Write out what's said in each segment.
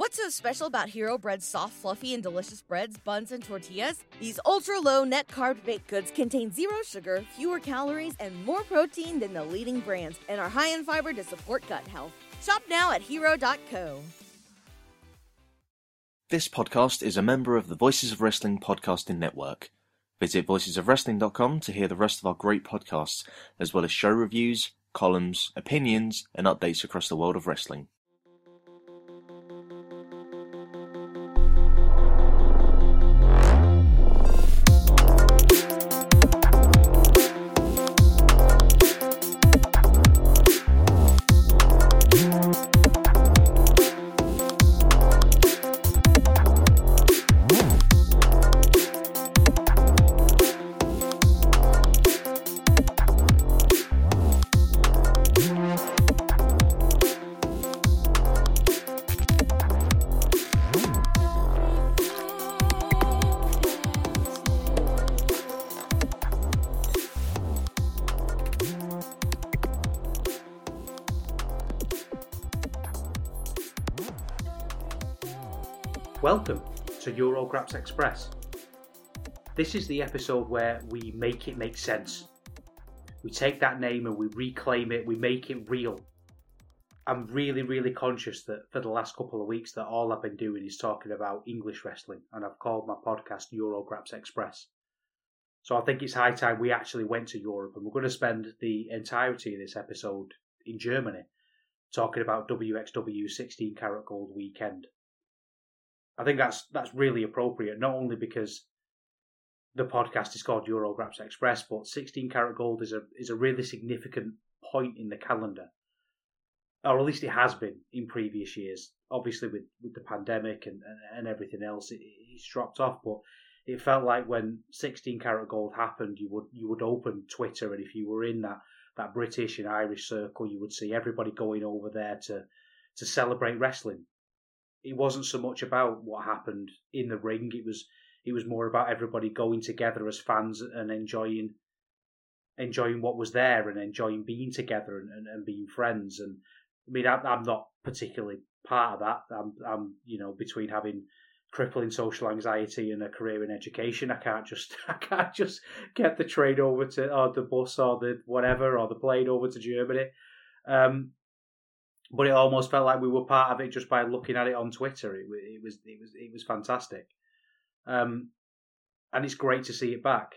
What's so special about Hero Bread's soft, fluffy, and delicious breads, buns, and tortillas? These ultra low net carb baked goods contain zero sugar, fewer calories, and more protein than the leading brands, and are high in fiber to support gut health. Shop now at hero.co. This podcast is a member of the Voices of Wrestling podcasting network. Visit voicesofwrestling.com to hear the rest of our great podcasts, as well as show reviews, columns, opinions, and updates across the world of wrestling. Eurograps Express. This is the episode where we make it make sense. We take that name and we reclaim it, we make it real. I'm really, really conscious that for the last couple of weeks that all I've been doing is talking about English wrestling, and I've called my podcast Eurograps Express. So I think it's high time we actually went to Europe, and we're going to spend the entirety of this episode in Germany talking about WXW 16 Carat Gold Weekend. I think that's that's really appropriate, not only because the podcast is called Eurograps Express, but 16 Carat Gold is a is a really significant point in the calendar, or at least it has been in previous years. Obviously, with, with the pandemic and, and, everything else, it, it's dropped off. But it felt like when 16 Carat Gold happened, you would you would open Twitter, and if you were in that that British and Irish circle, you would see everybody going over there to to celebrate wrestling it wasn't so much about what happened in the ring. It was it was more about everybody going together as fans and enjoying enjoying what was there and enjoying being together and, and, and being friends. And I mean, I'm, I'm not particularly part of that. I'm, I'm you know between having crippling social anxiety and a career in education. I can't just I can't just get the train over to or the bus or the whatever or the plane over to Germany. Um, but it almost felt like we were part of it just by looking at it on Twitter. It, it was it was it was fantastic, um, and it's great to see it back.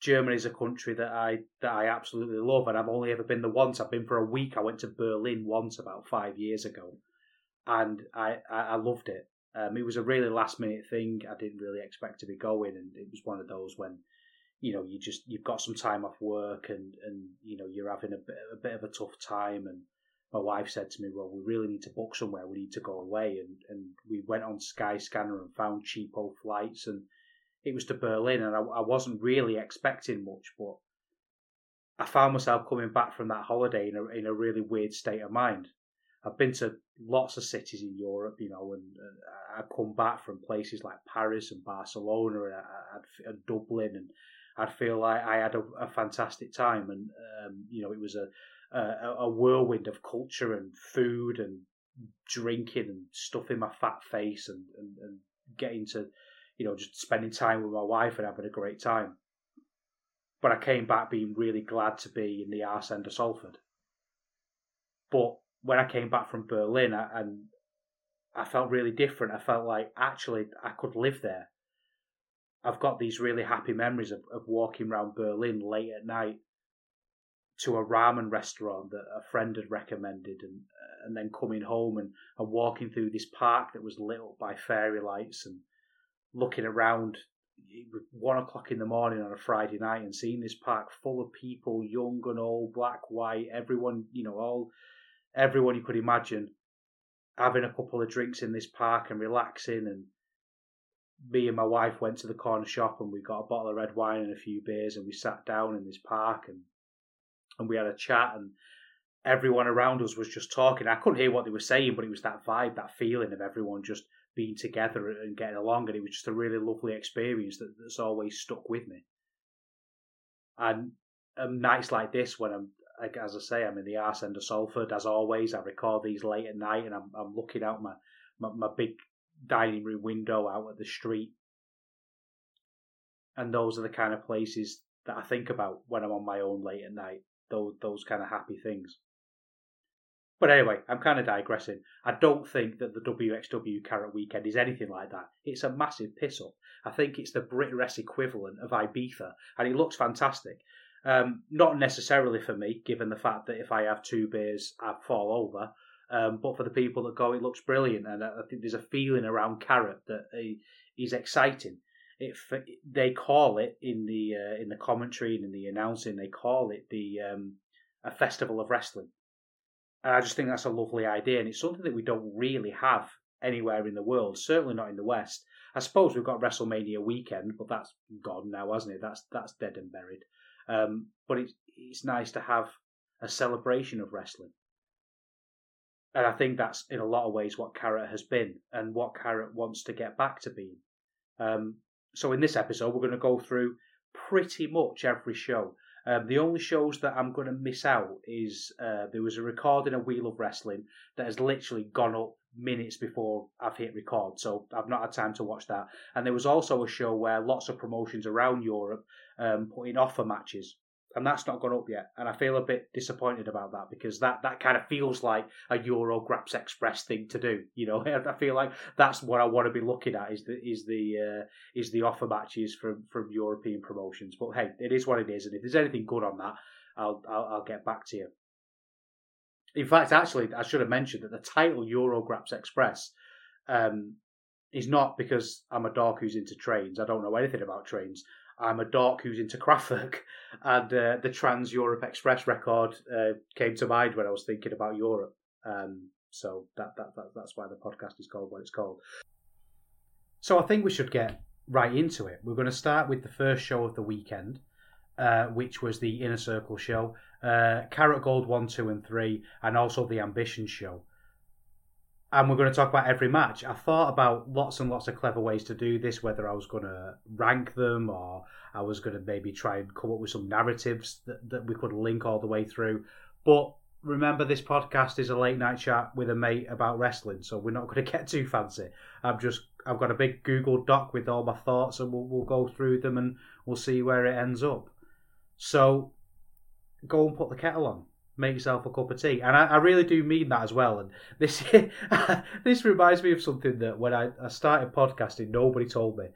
Germany is a country that I that I absolutely love, and I've only ever been there once. I've been for a week. I went to Berlin once about five years ago, and I I, I loved it. Um, it was a really last minute thing. I didn't really expect to be going, and it was one of those when you know you just you've got some time off work and and you know you're having a bit, a bit of a tough time and my wife said to me, "Well, we really need to book somewhere. We need to go away." And and we went on Skyscanner and found cheapo flights, and it was to Berlin. And I, I wasn't really expecting much, but I found myself coming back from that holiday in a in a really weird state of mind. I've been to lots of cities in Europe, you know, and uh, I'd come back from places like Paris and Barcelona and, and, and Dublin, and I'd feel like I had a, a fantastic time, and um, you know, it was a a, a whirlwind of culture and food and drinking and stuffing my fat face and, and, and getting to, you know, just spending time with my wife and having a great time. But I came back being really glad to be in the arse end of Salford. But when I came back from Berlin I, and I felt really different. I felt like actually I could live there. I've got these really happy memories of, of walking around Berlin late at night to a ramen restaurant that a friend had recommended and and then coming home and, and walking through this park that was lit up by fairy lights and looking around one o'clock in the morning on a Friday night and seeing this park full of people, young and old, black, white, everyone, you know, all everyone you could imagine having a couple of drinks in this park and relaxing and me and my wife went to the corner shop and we got a bottle of red wine and a few beers and we sat down in this park and and we had a chat and everyone around us was just talking. I couldn't hear what they were saying, but it was that vibe, that feeling of everyone just being together and getting along, and it was just a really lovely experience that, that's always stuck with me. And um, nights like this, when I'm, like, as I say, I'm in the arse end of Salford, as always, I record these late at night, and I'm, I'm looking out my, my, my big dining room window out at the street, and those are the kind of places that I think about when I'm on my own late at night. Those those kind of happy things. But anyway, I'm kind of digressing. I don't think that the WXW Carat Weekend is anything like that. It's a massive piss up. I think it's the Britwres equivalent of Ibiza, and it looks fantastic. Um, not necessarily for me, given the fact that if I have two beers, I fall over. Um, but for the people that go, it looks brilliant, and I think there's a feeling around Carat that is exciting. It, they call it in the uh, in the commentary and in the announcing, they call it the um, a festival of wrestling and I just think that's a lovely idea, and it's something that we don't really have anywhere in the world, certainly not in the West. I suppose we've got WrestleMania weekend, but that's gone now, hasn't it? That's that's dead and buried. Um, but it's it's nice to have a celebration of wrestling, and I think that's in a lot of ways what Carat has been, and what Carat wants to get back to being. Um, so in this episode, we're going to go through pretty much every show um, the only shows that I'm going to miss out is uh, there was a recording of Wheel of Wrestling that has literally gone up minutes before I've hit record, so I've not had time to watch that. And there was also a show where lots of promotions around Europe um, put in offer matches and that's not gone up yet. And I feel a bit disappointed about that because that, that kind of feels like a Eurograps Express thing to do. You know, I feel like that's what I want to be looking at is the is the uh, is the offer matches from from European promotions. But hey, it is what it is, and if there's anything good on that, I'll I'll, I'll get back to you. In fact, actually, I should have mentioned that the title Eurograps Express um, is not because I'm a dog who's into trains. I don't know anything about trains. I'm a dork who's into Kraftwerk, and uh, the Trans Europe Express record uh, came to mind when I was thinking about Europe. Um, so that, that, that that's why the podcast is called what it's called. So I think we should get right into it. We're going to start with the first show of the weekend, uh, which was the Inner Circle show, uh, Carat Gold one, two, and three, and also the Ambition show and we're going to talk about every match. I thought about lots and lots of clever ways to do this, whether I was going to rank them or I was going to maybe try and come up with some narratives that, that we could link all the way through. But remember, this podcast is a late night chat with a mate about wrestling, so we're not going to get too fancy. I'm just I've got a big Google Doc with all my thoughts, and we'll, we'll go through them and we'll see where it ends up. So go and put the kettle on make yourself a cup of tea. And I, I really do mean that as well. And this this reminds me of something that when I, I started podcasting, nobody told me.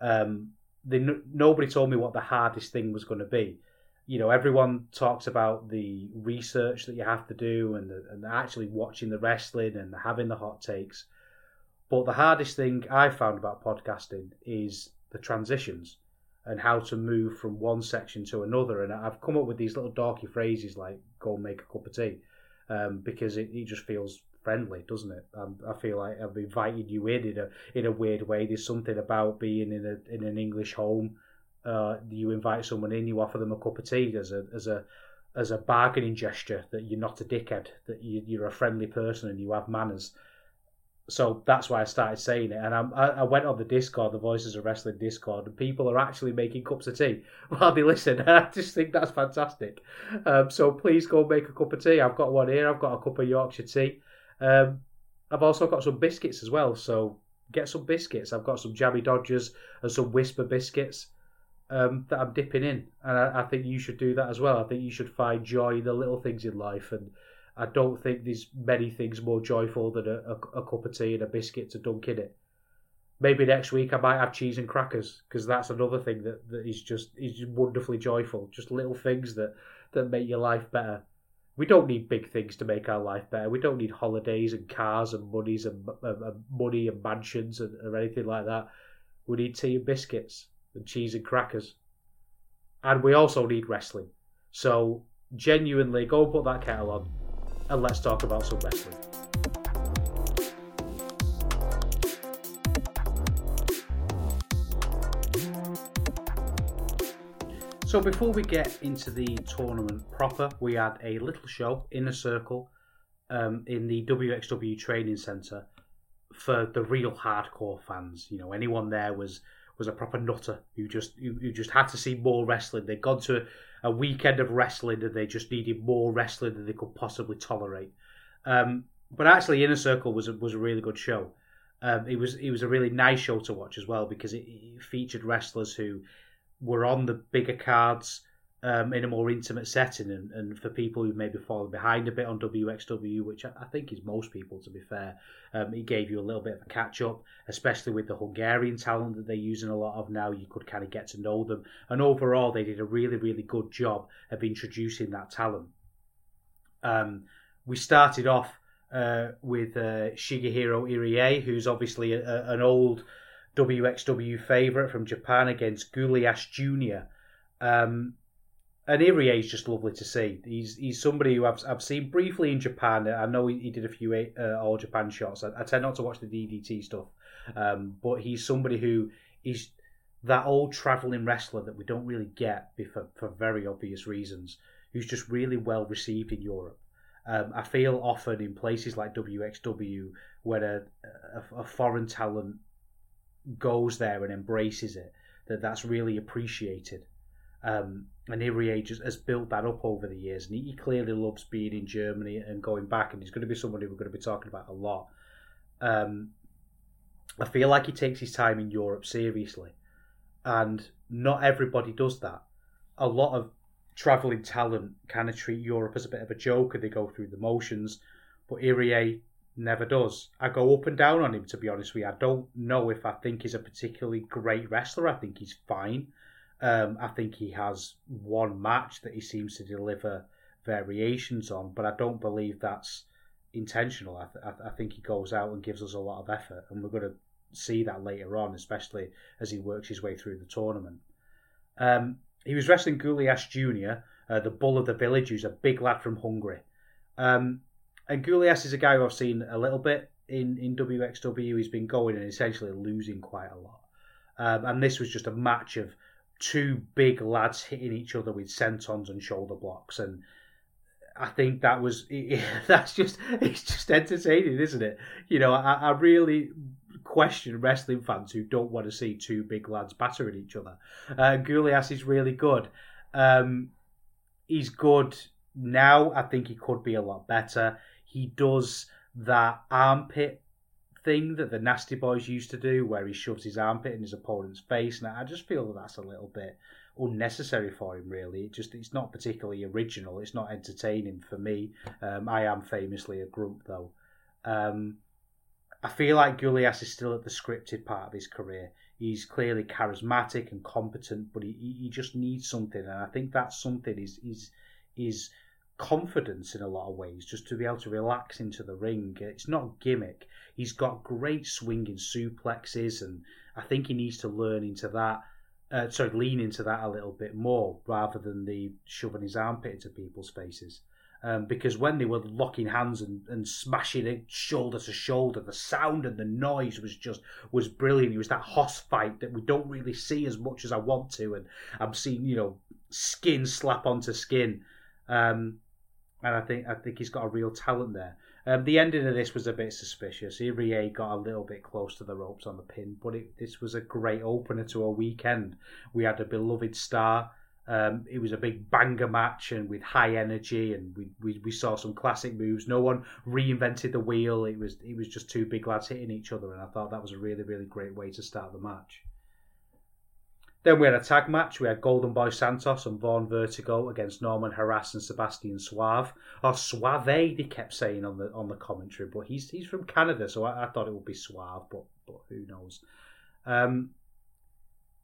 Um, they, nobody told me what the hardest thing was going to be. You know, everyone talks about the research that you have to do and, the, and actually watching the wrestling and having the hot takes. But the hardest thing I found about podcasting is the transitions and how to move from one section to another. And I've come up with these little darky phrases like "go make a cup of tea," um, because it, it just feels friendly, doesn't it? Um, I feel like I've invited you in in a in a weird way. There's something about being in a in an English home. Uh, you invite someone in, you offer them a cup of tea as a as a as a bargaining gesture that you're not a dickhead, that you, you're a friendly person and you have manners so that's why I started saying it. And I'm, i went on the Discord, the Voices of Wrestling Discord, and people are actually making cups of tea while they listen. And I just think that's fantastic. Um, so please go make a cup of tea. I've got one here. I've got a cup of Yorkshire tea. Um, I've also got some biscuits as well. So get some biscuits. I've got some Jammy Dodgers and some Whisper biscuits um, that I'm dipping in. And I, I think you should do that as well. I think you should find joy in the little things in life and I don't think there's many things more joyful than a, a, a cup of tea and a biscuit to dunk in it. Maybe next week I might have cheese and crackers because that's another thing that, that is just is wonderfully joyful. Just little things that, that make your life better. We don't need big things to make our life better. We don't need holidays and cars and monies and, and, and money and mansions and, or anything like that. We need tea and biscuits and cheese and crackers. And we also need wrestling. So genuinely go and put that kettle on and let's talk about some wrestling. So before we get into the tournament proper, we had a little show Inner Circle um, in the WXW training centre for the real hardcore fans. You know, anyone there was was a proper nutter who just who, who just had to see more wrestling. They'd gone to a, a, weekend of wrestling and they just needed more wrestling than they could possibly tolerate. Um, but actually, Inner Circle was a, was a really good show. Um, it was it was a really nice show to watch as well because it, it featured wrestlers who were on the bigger cards um, in a more intimate setting, and, and for people who maybe fallen behind a bit on WXW, which I, I think is most people, to be fair, um, it gave you a little bit of a catch up, especially with the Hungarian talent that they're using a lot of now. You could kind of get to know them, and overall, they did a really, really good job of introducing that talent. Um, we started off uh, with uh, Shigehiro Irie, who's obviously a, a, an old WXW favourite from Japan against Gulyash Jr. Um, and Irie is just lovely to see. He's he's somebody who I've, I've seen briefly in Japan. I know he, he did a few uh, All Japan shots. I, I, tend not to watch the DDT stuff, um, but he's somebody who is that old travelling wrestler that we don't really get for, for very obvious reasons, who's just really well received in Europe. Um, I feel often in places like WXW where a, a, a foreign talent goes there and embraces it, that that's really appreciated. Um, and Irie just has built that up over the years, and he clearly loves being in Germany and going back, and he's going to be somebody we're going to be talking about a lot. Um, I feel like he takes his time in Europe seriously, and not everybody does that. A lot of travelling talent kind of treat Europe as a bit of a joke, and they go through the motions, but Irie never does. I go up and down on him to be honest with you. I don't know if I think he's a particularly great wrestler. I think he's fine. Um, I think he has one match that he seems to deliver variations on, but I don't believe that's intentional. I, th- I think he goes out and gives us a lot of effort, and we're going to see that later on, especially as he works his way through the tournament. Um, he was wrestling Gulyash Jr., uh, the bull of the village, who's a big lad from Hungary. Um, and Gulyash is a guy who I've seen a little bit in, in WXW. He's been going and essentially losing quite a lot. Um, and this was just a match of two big lads hitting each other with sentons and shoulder blocks. And I think that was that's just it's just entertaining, isn't it? You know, I, I really question wrestling fans who don't want to see two big lads battering each other. Uh, is really good. Um, he's good now. I think he could be a lot better he does that armpit thing that the Nasty Boys used to do, where he shoves his armpit in his opponent's face. And I just feel that that's a little bit unnecessary for him. Really, it just it's not particularly original. It's not entertaining for me. Um, I am famously a grump though. Um, I feel like Gulyash is still at the scripted part of his career. He's clearly charismatic and competent, but he, he just needs something, and I think that something is is is confidence in a lot of ways, just to be able to relax into the ring. It's not gimmick. He's got great swinging suplexes, and I think he needs to learn into that. Uh, sorry, lean into that a little bit more rather than the shoving his armpit into people's faces. Um, because when they were locking hands and, and smashing it shoulder to shoulder, the sound and the noise was just was brilliant. It was that hoss fight that we don't really see as much as I want to, and I'm seeing you know skin slap onto skin. Um, and I think I think he's got a real talent there. Um, the ending of this was a bit suspicious. Irie got a little bit close to the ropes on the pin, but it, this was a great opener to a weekend. We had a beloved star. Um, it was a big banger match and with high energy, and we, we, we saw some classic moves. No one reinvented the wheel. It was it was just two big lads hitting each other, and I thought that was a really really great way to start the match. Then we had a tag match. We had Golden Boy Santos and Vaughn Vertigo against Norman Harras and Sebastian Suave. Or Suave, they kept saying on the on the commentary, but he's he's from Canada, so I, I thought it would be Suave, but but who knows. Um,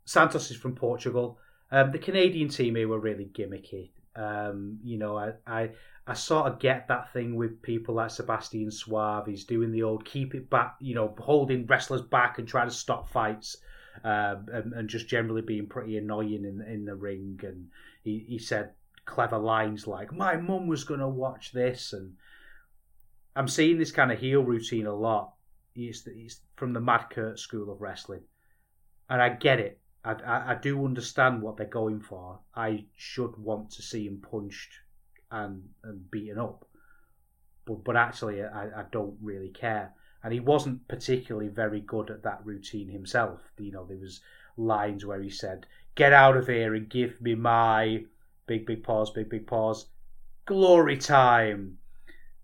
Santos is from Portugal. Um, the Canadian team here were really gimmicky. Um, you know, I, I I sort of get that thing with people like Sebastian Suave. He's doing the old keep it back, you know, holding wrestlers back and trying to stop fights um, and, and, just generally being pretty annoying in in the ring. And he, he said clever lines like "My mum was going to watch this," and I'm seeing this kind of heel routine a lot. He's from the Mad Kurt school of wrestling, and I get it. I, I, I do understand what they're going for. I should want to see him punched and and beaten up, but but actually I, I don't really care and he wasn't particularly very good at that routine himself. You know, there was lines where he said, "Get out of here and give me my big big pause, big big pause, glory time."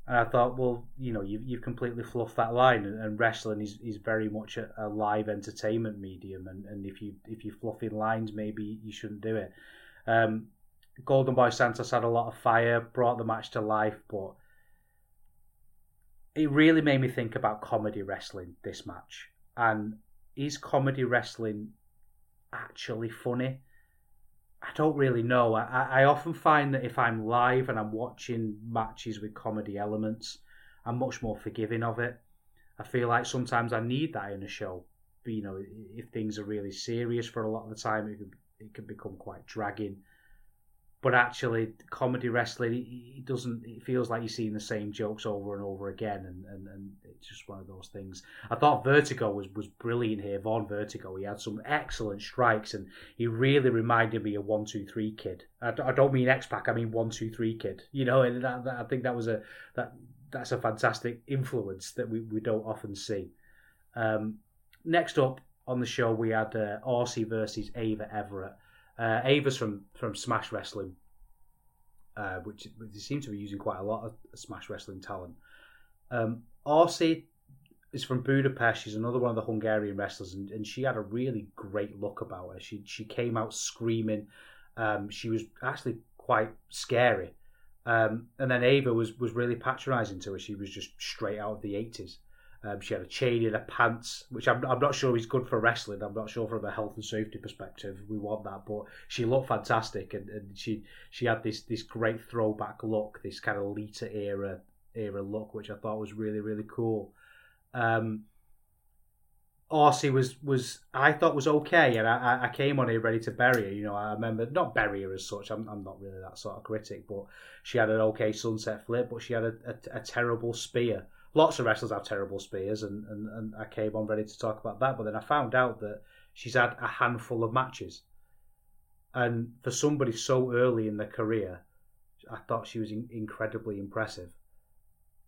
And I thought, well, you know, you've, you've completely fluffed that line, and, and wrestling is, is very much a, a, live entertainment medium, and, and if you if you're fluffing lines, maybe you shouldn't do it. Um, Golden Boy Santos had a lot of fire, brought the match to life, but it really made me think about comedy wrestling this match. And is comedy wrestling actually funny? I don't really know. I, I often find that if i'm live and i'm watching matches with comedy elements i'm much more forgiving of it. I feel like sometimes i need that in a show. But, you know if things are really serious for a lot of the time it can, it can become quite dragging but actually comedy wrestling it doesn't it feels like you're seeing the same jokes over and over again and, and, and it's just one of those things. I thought vertigo was, was brilliant here vaughn vertigo. He had some excellent strikes and he really reminded me of 123 kid. I, I don't mean x-pac i mean 123 kid. You know and that, that, i think that was a that that's a fantastic influence that we, we don't often see. Um, next up on the show we had uh, Aussie versus ava everett uh, Ava's from from Smash Wrestling, uh, which they seem to be using quite a lot of Smash Wrestling talent. Um, Arsi is from Budapest. She's another one of the Hungarian wrestlers, and, and she had a really great look about her. She she came out screaming. Um, she was actually quite scary. Um, and then Ava was was really patronising to her. She was just straight out of the eighties. Um, she had a chain in her pants, which I'm, I'm not sure is good for wrestling. I'm not sure from a health and safety perspective we want that, but she looked fantastic and, and she she had this this great throwback look, this kind of Lita era era look, which I thought was really really cool. Um, was was I thought was okay, and I, I came on here ready to bury her. You know, I remember not bury her as such. I'm, I'm not really that sort of critic, but she had an okay sunset flip, but she had a, a, a terrible spear lots of wrestlers have terrible spears, and, and, and I came on ready to talk about that. But then I found out that she's had a handful of matches. And for somebody so early in their career, I thought she was in, incredibly impressive.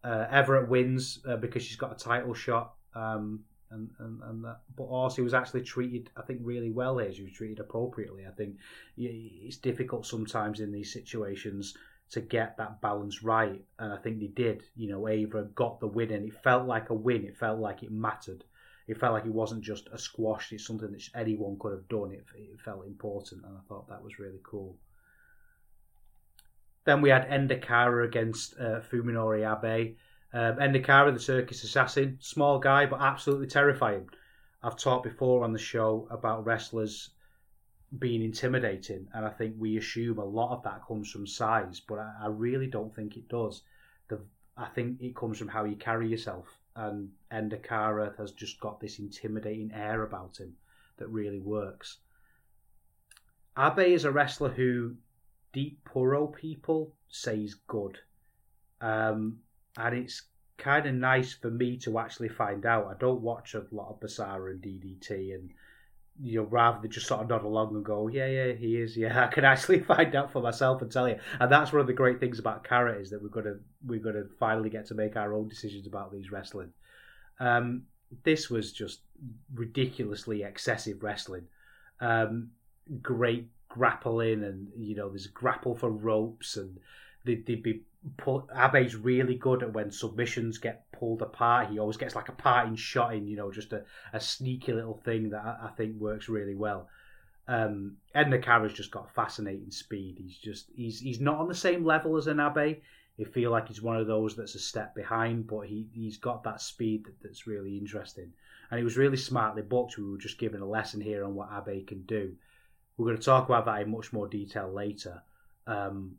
Uh, Everett wins uh, because she's got a title shot, um, and and, and that, but also was actually treated, I think, really well here. She was treated appropriately. I think it's difficult sometimes in these situations to get that balance right, and I think they did. You know, Ava got the win, and it felt like a win. It felt like it mattered. It felt like it wasn't just a squash. It's something that anyone could have done. It, it felt important, and I thought that was really cool. Then we had Ender Kara against uh, Fuminori Abe. Um, the circus assassin, small guy but absolutely terrifying. I've talked before on the show about wrestlers being intimidating, and I think we assume a lot of that comes from size, but I, I really don't think it does. The I think it comes from how you carry yourself, and Ender Kara has just got this intimidating air about him that really works. Abe is a wrestler who deep puro people say is good, um, and it's kind of nice for me to actually find out. I don't watch a lot of Basara and DDT and you know, rather than just sort of nod along and go, yeah, yeah, he is, yeah, I can actually find out for myself and tell you. And that's one of the great things about Kara is that we're gonna we're gonna finally get to make our own decisions about these wrestling. Um, this was just ridiculously excessive wrestling. Um, great grappling, and you know, there's grapple for ropes, and they'd, they'd be put. Abe's really good at when submissions get pulled apart. He always gets like a parting shot in, you know, just a, a sneaky little thing that I, I think works really well. Um, Ender Kara's just got fascinating speed. He's just he's he's not on the same level as an Abe. I feel like he's one of those that's a step behind, but he he's got that speed that, that's really interesting. And he was really smartly booked. We were just given a lesson here on what Abe can do. We're going to talk about that in much more detail later. Um,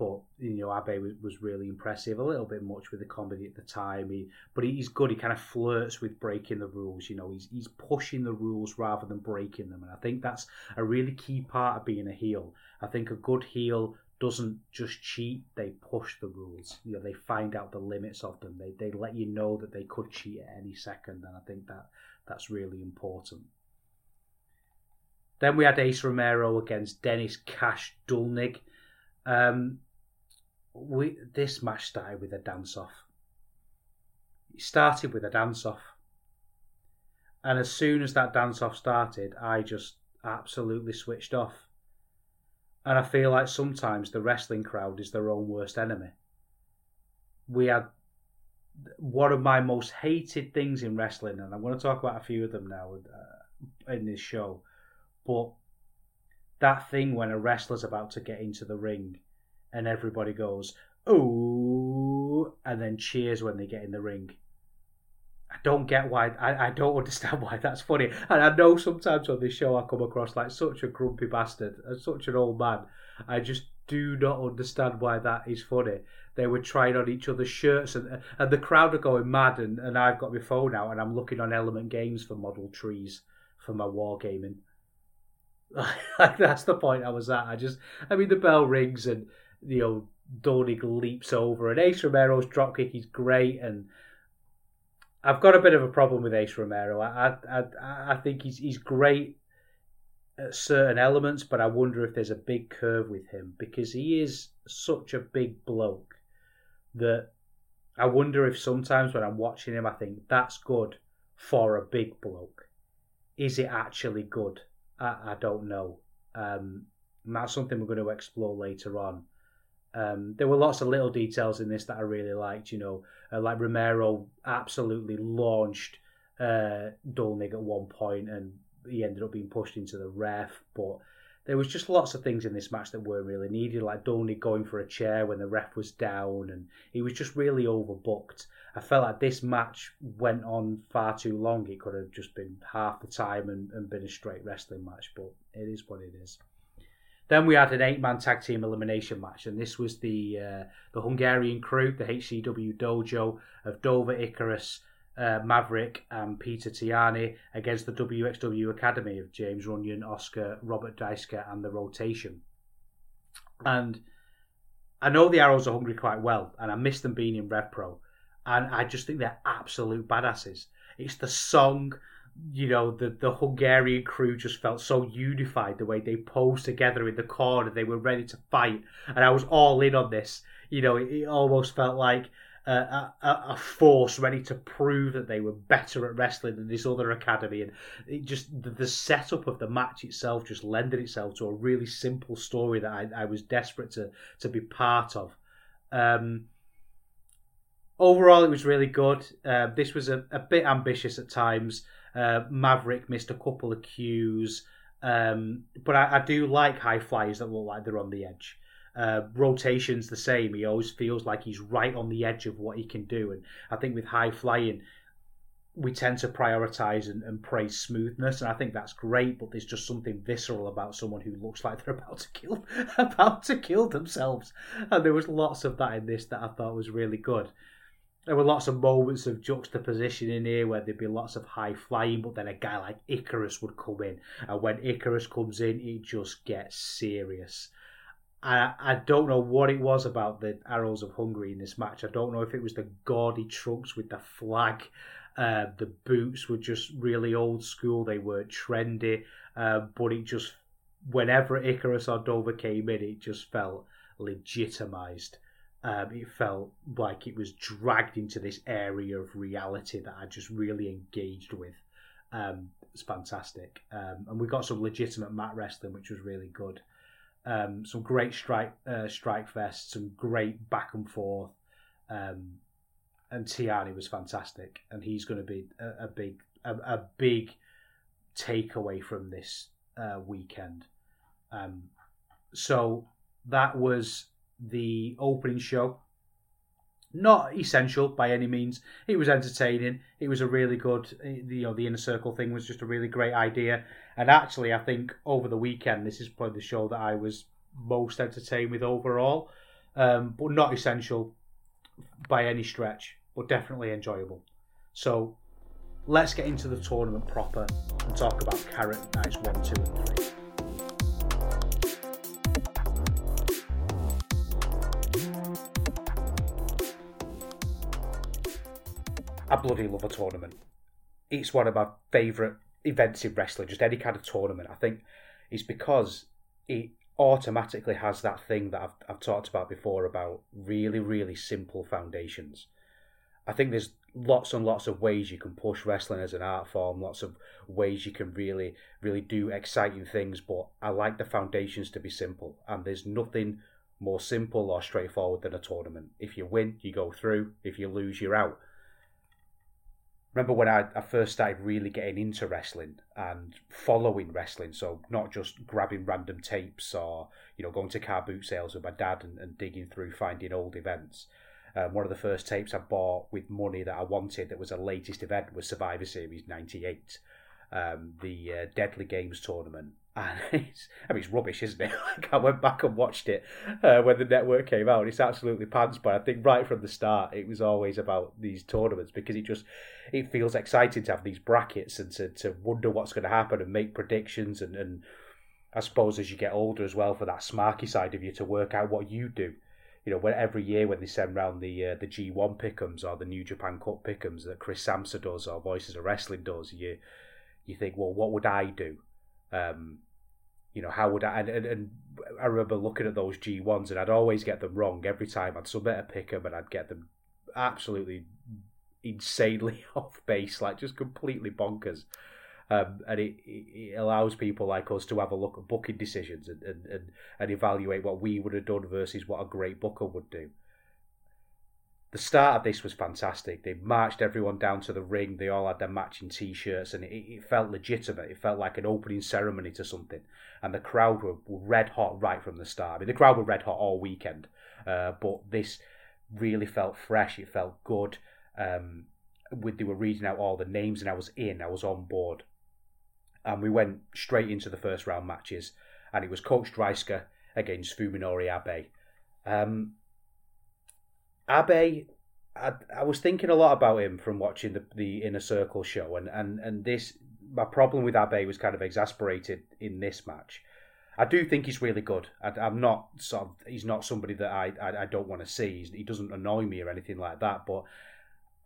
but you know, Abe was, really impressive. A little bit much with the comedy at the time, he, but he's good. He kind of flirts with breaking the rules. You know, he's he's pushing the rules rather than breaking them, and I think that's a really key part of being a heel. I think a good heel doesn't just cheat; they push the rules. You know, they find out the limits of them. They they let you know that they could cheat at any second, and I think that that's really important. Then we had Ace Romero against Dennis Cash Dullnig. Um, we this match started with a dance off. It started with a dance off, and as soon as that dance off started, I just absolutely switched off. And I feel like sometimes the wrestling crowd is their own worst enemy. We had one of my most hated things in wrestling, and I'm going to talk about a few of them now uh, in this show. But that thing when a wrestler's about to get into the ring and everybody goes, oh, and then cheers when they get in the ring. I don't get why, I, I don't understand why that's funny. And I know sometimes on this show I come across like such a grumpy bastard and such an old man. I just do not understand why that is funny. They were trying on each other's shirts and, and the crowd are going mad and, and I've got my phone out and I'm looking on Element Games for model trees for my wargaming. that's the point I was at. I just, I mean, the bell rings and you know Dullnig leaps over, and Ace Romero's dropkick is great, and I've got a bit of a problem with Ace Romero. I I I, I think he's he's great at certain elements, but I wonder if there's a big curve with him because he is such a big bloke that I wonder if sometimes when I'm watching him, I think that's good for a big bloke. Is it actually good? I, I don't know. Um, that's something we're going to explore later on. Um, there were lots of little details in this that I really liked. You know, uh, like Romero absolutely launched uh, Dullnig at one point, and he ended up being pushed into the ref. But there was just lots of things in this match that weren't really needed, like Dullnig going for a chair when the ref was down, and he was just really overbooked. I felt like this match went on far too long. It could have just been half the time and, and been a straight wrestling match, but it is what it is. Then we had an eight-man tag team elimination match, and this was the uh, the Hungarian crew, the HCW dojo of Dover Icarus, uh, Maverick, and Peter Tihanyi against the WXW Academy of James Runyon, Oscar, Robert Dreissker, and the Rotation. And I know the Arrows of Hungary quite well, and I miss them being in Rev Pro, and I just think they're absolute badasses. It's the song you know the the Hungarian crew just felt so unified the way they posed together in the corner they were ready to fight. And I was all in on this. You know it, it almost felt like a, a, a, force ready to prove that they were better at wrestling than this other academy. And it just the, the setup of the match itself just lended itself to a really simple story that I, I was desperate to to be part of. Um, overall it was really good. Uh, this was a, a bit ambitious at times uh, Maverick missed a couple of cues, um, but I, I, do like high flyers that look like they're on the edge. Uh, rotation's the same. He always feels like he's right on the edge of what he can do, and I think with high flying, we tend to prioritize and, and, praise smoothness, and I think that's great. But there's just something visceral about someone who looks like they're about to kill, about to kill themselves, and there was lots of that in this that I thought was really good there were lots of moments of juxtaposition in here where there'd be lots of high flying, but then a guy like Icarus would come in, and when Icarus comes in, it just gets serious. I I don't know what it was about the Arrows of Hungary in this match. I don't know if it was the gaudy trunks with the flag. Uh, the boots were just really old school. They weren't trendy, uh, but it just whenever Icarus or Dover came in, it just felt legitimized um, it felt like it was dragged into this area of reality that I just really engaged with. Um, it's fantastic, um, and we got some legitimate mat wrestling, which was really good. Um, some great strike uh, strike fest, some great back and forth, um, and Tihanyi was fantastic, and he's going to be a, a big a, a big takeaway from this uh, weekend. Um, so that was the opening show. Not essential by any means. It was entertaining. It was a really good, you know, the inner circle thing was just a really great idea. And actually, I think over the weekend, this is probably the show that I was most entertained with overall. Um, but not essential by any stretch, but definitely enjoyable. So let's get into the tournament proper and talk about Carat Nights 1, 2, and 3. I bloody love a tournament. It's one of my favourite events in wrestling, just any kind of tournament. I think it's because it automatically has that thing that I've, I've talked about before about really, really simple foundations. I think there's lots and lots of ways you can push wrestling as an art form, lots of ways you can really, really do exciting things, but I like the foundations to be simple. And there's nothing more simple or straightforward than a tournament. If you win, you go through. If you lose, you're out remember when I, I first started really getting into wrestling and following wrestling, so not just grabbing random tapes or you know going to car boot sales with my dad and, and digging through finding old events. Um, one of the first tapes I bought with money that I wanted that was a latest event was Survivor Series '98, um, the uh, Deadly Games tournament, and it's, I mean, it's rubbish, isn't it? like I went back and watched it uh, when the network came out. It's absolutely pants, but I think right from the start, it was always about these tournaments because it just it feels exciting to have these brackets and to, to wonder what's going to happen and make predictions and, and I suppose as you get older as well for that smarky side of you to work out what you do. You know, when every year when they send round the uh, the G1 pickums or the New Japan Cup pickums that Chris Samsa does or Voices of Wrestling does, you you think, well, what would I do? Um, you know, how would I? And, and, and, I remember looking at those G ones, and I'd always get them wrong every time. I'd submit a pick 'em, and I'd get them absolutely insanely off base, like just completely bonkers. Um, and it, it allows people like us to have a look at booking decisions and, and, and, and evaluate what we would have done versus what a great booker would do the start of this was fantastic. They marched everyone down to the ring. They all had their matching T-shirts, and it, it felt legitimate. It felt like an opening ceremony to something. And the crowd were, were red hot right from the start. I mean, the crowd were red hot all weekend, uh, but this really felt fresh. It felt good. Um, with they were reading out all the names, and I was in. I was on board, and we went straight into the first round matches. And it was Coach Dreissker against Fuminori Abe. Um, Abe, I, I was thinking a lot about him from watching the, the Inner Circle show, and, and, and this my problem with Abe was kind of exasperated in this match. I do think he's really good. I, am not sort of he's not somebody that I I, I don't want to see. He's, he doesn't annoy me or anything like that, but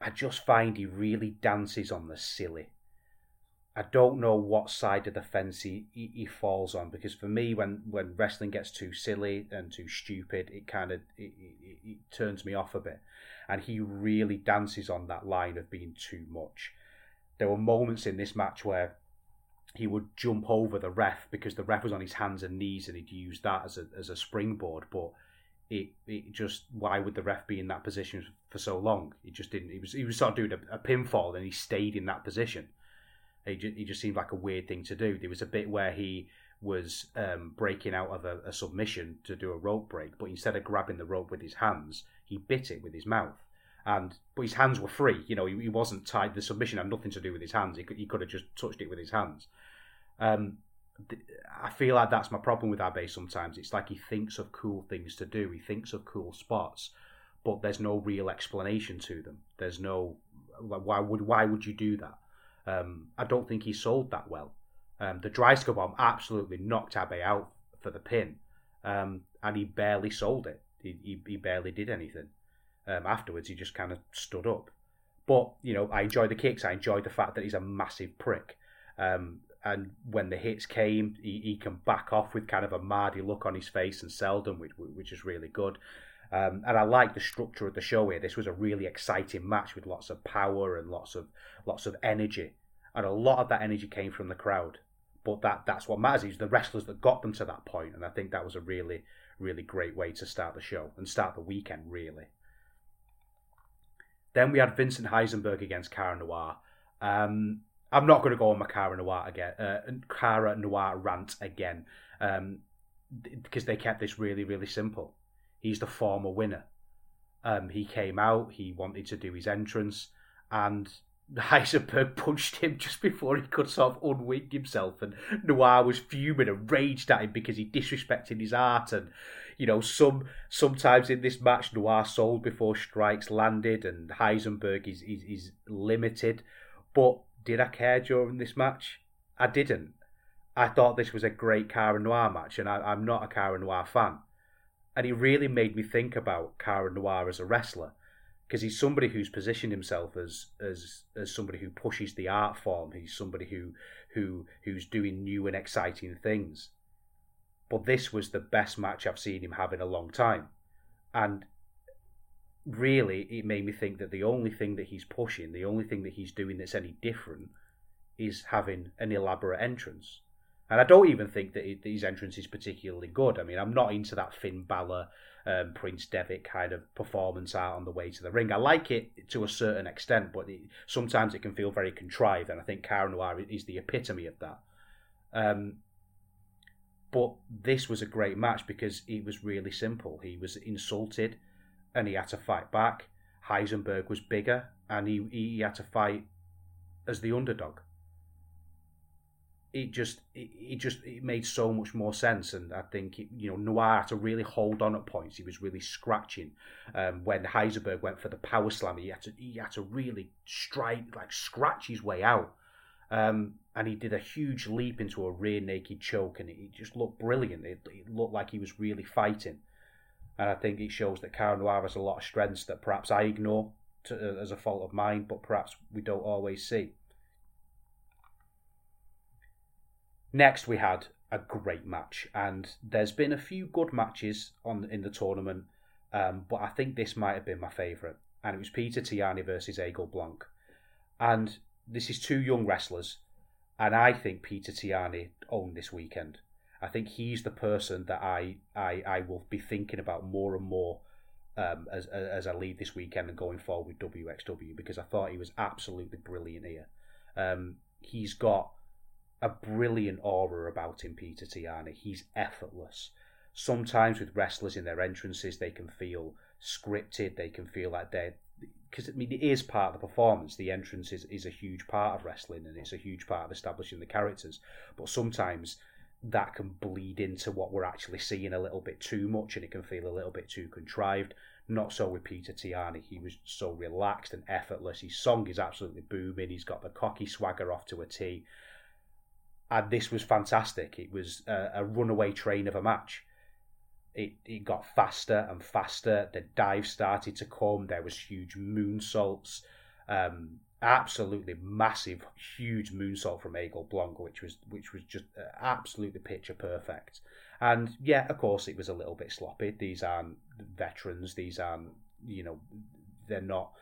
I just find he really dances on the silly. I don't know what side of the fence he, he, he, falls on because for me, when, when wrestling gets too silly and too stupid, it kind of it, it, it turns me off a bit. And he really dances on that line of being too much. There were moments in this match where he would jump over the ref because the ref was on his hands and knees and he'd use that as a as a springboard. But it it just why would the ref be in that position for so long? He just didn't. He was he was sort of doing a, a pinfall and he stayed in that position he just, he just seemed like a weird thing to do. There was a bit where he was um, breaking out of a, a, submission to do a rope break, but instead of grabbing the rope with his hands, he bit it with his mouth. And but his hands were free. You know, he, he wasn't tied. The submission had nothing to do with his hands. He could, he could have just touched it with his hands. Um, I feel like that's my problem with Abe. Sometimes it's like he thinks of cool things to do. He thinks of cool spots, but there's no real explanation to them. There's no why would why would you do that? Um, I don't think he sold that well. Um, the Dreissker bomb absolutely knocked Abe out for the pin, um, and he barely sold it. He, he, he barely did anything. Um, afterwards, he just kind of stood up. But you know, I enjoy the kicks. I enjoy the fact that he's a massive prick. Um, and when the hits came, he, he can back off with kind of a mardy look on his face and sell them, which, which is really good. Um, and I like the structure of the show here. This was a really exciting match with lots of power and lots of lots of energy, and a lot of that energy came from the crowd. But that that's what matters. Is the wrestlers that got them to that point, and I think that was a really really great way to start the show and start the weekend really. Then we had Vincent Heisenberg against Cara Noir. Um, I'm not going to go on my Cara Noir again, uh, Cara Noir rant again, um, because they kept this really, really simple. He's the former winner. Um, he came out, he wanted to do his entrance, and Heisenberg punched him just before he could sort of unwing himself, and Noir was fuming and raged at him because he disrespected his art. And you know, some sometimes in this match, Noir sold before strikes landed, and Heisenberg is is, is limited. But did I care during this match? I didn't. I thought this was a great Cara Noir match, and I, am not a Cara Noir fan. And he really made me think about Cara Noir as a wrestler, because he's somebody who's positioned himself as as as somebody who pushes the art form. He's somebody who who who's doing new and exciting things. But this was the best match I've seen him have in a long time, and really, it made me think that the only thing that he's pushing, the only thing that he's doing that's any different, is having an elaborate entrance. And I don't even think that his entrance is particularly good. I mean, I'm not into that Finn Balor, um, Prince Devitt kind of performance out on the way to the ring. I like it to a certain extent, but it, sometimes it can feel very contrived, and I think Cara Noir is the epitome of that. Um, but this was a great match because it was really simple. He was insulted and he had to fight back. Heisenberg was bigger and he, he had to fight as the underdog. It just it, it just it made so much more sense, and I think it, you know Noir had to really hold on at points. He was really scratching um, when Heisenberg went for the power slam. He had to he had to really strike like scratch his way out, um, and he did a huge leap into a rear naked choke, and it, it just looked brilliant. It, it looked like he was really fighting and I think it shows that Cara Noir has a lot of strengths that perhaps I ignore to, uh, as a fault of mine, but perhaps we don't always see. Next, we had a great match, and there's been a few good matches on in the tournament, um, but I think this might have been my favourite, and it was Peter Tihanyi versus Eagle Blanc, and this is two young wrestlers, and I think Peter Tihanyi owned this weekend. I think he's the person that I I, I will be thinking about more and more um, as as I leave this weekend and going forward with WXW because I thought he was absolutely brilliant here. Um, he's got a brilliant aura about him, Peter Tihanyi. He's effortless. Sometimes with wrestlers in their entrances, they can feel scripted. They can feel like they're because I mean it is part of the performance. The entrance is, is a huge part of wrestling and it's a huge part of establishing the characters. But sometimes that can bleed into what we're actually seeing a little bit too much and it can feel a little bit too contrived. Not so with Peter Tihanyi. He was so relaxed and effortless. His song is absolutely booming. He's got the cocky swagger off to a T. And this was fantastic. It was a, a runaway train of a match. It, it got faster and faster. The dive started to come. There was huge moonsaults. Um, absolutely massive, huge moonsault from Eagle Blanc, which was which was just uh, absolutely picture perfect. And yeah, of course, it was a little bit sloppy. These aren't veterans. These aren't you know they're not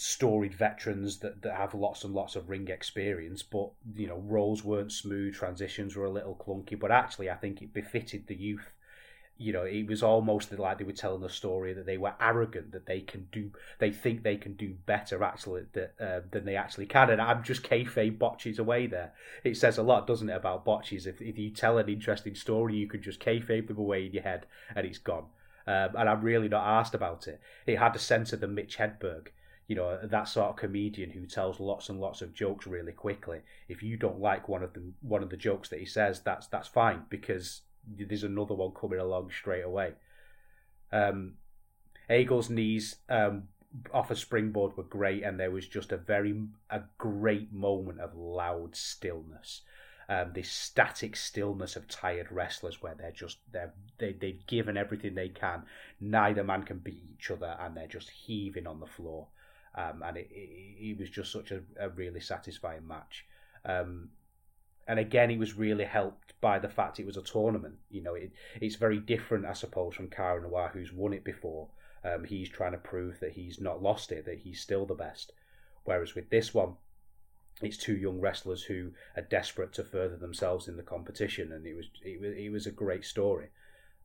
storied veterans that, that have lots and lots of ring experience, but you know roles weren't smooth, transitions were a little clunky. But actually, I think it befitted the youth you know, it was almost like they were telling a story that they were arrogant, that they can do, they think they can do better actually that, uh, than they actually can. And I'm just kayfabe botches away there. It says a lot, doesn't it, about botches? If, if you tell an interesting story, you can just kayfabe them away in your head and it's gone. Um, and I'm really not asked about it. It had a sense of the Mitch Hedberg, you know, that sort of comedian who tells lots and lots of jokes really quickly. If you don't like one of them, one of the jokes that he says, that's that's fine because there's another one coming along straight away. Um, Eagle's knees um, off a springboard were great, and there was just a very a great moment of loud stillness. Um, this static stillness of tired wrestlers where they're just they're they, they've given everything they can. Neither man can beat each other, and they're just heaving on the floor. Um, and it, was just such a, a really satisfying match. Um, and again, he was really helped by the fact it was a tournament. You know, it, it's very different, I suppose, from Cara Noir, who's won it before. Um, he's trying to prove that he's not lost it, that he's still the best. Whereas with this one, it's two young wrestlers who are desperate to further themselves in the competition, and it was it was it was a great story.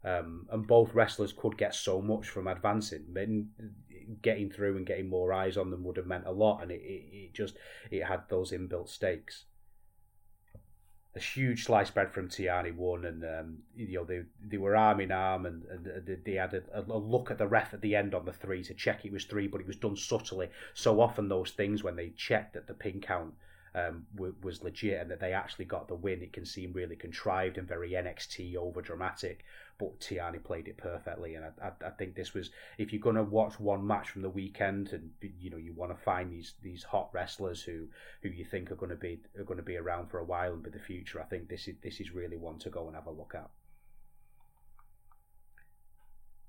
Um, and both wrestlers could get so much from advancing. Getting through and getting more eyes on them would have meant a lot, and it, it, it just it had those inbuilt stakes a huge slice bread from Tihanyi won, and um, you know they they were arm in arm, and, and they had a, a, look at the ref at the end on the three to check it was three, but it was done subtly. So often those things when they checked that the pin count um, was legit and that they actually got the win, it can seem really contrived and very NXT over dramatic. But Tihanyi played it perfectly, and I, I, I think this was if you're going to watch one match from the weekend, and you know you want to find these these hot wrestlers who who you think are going to be are going to be around for a while and be the future. I think this is this is really one to go and have a look at.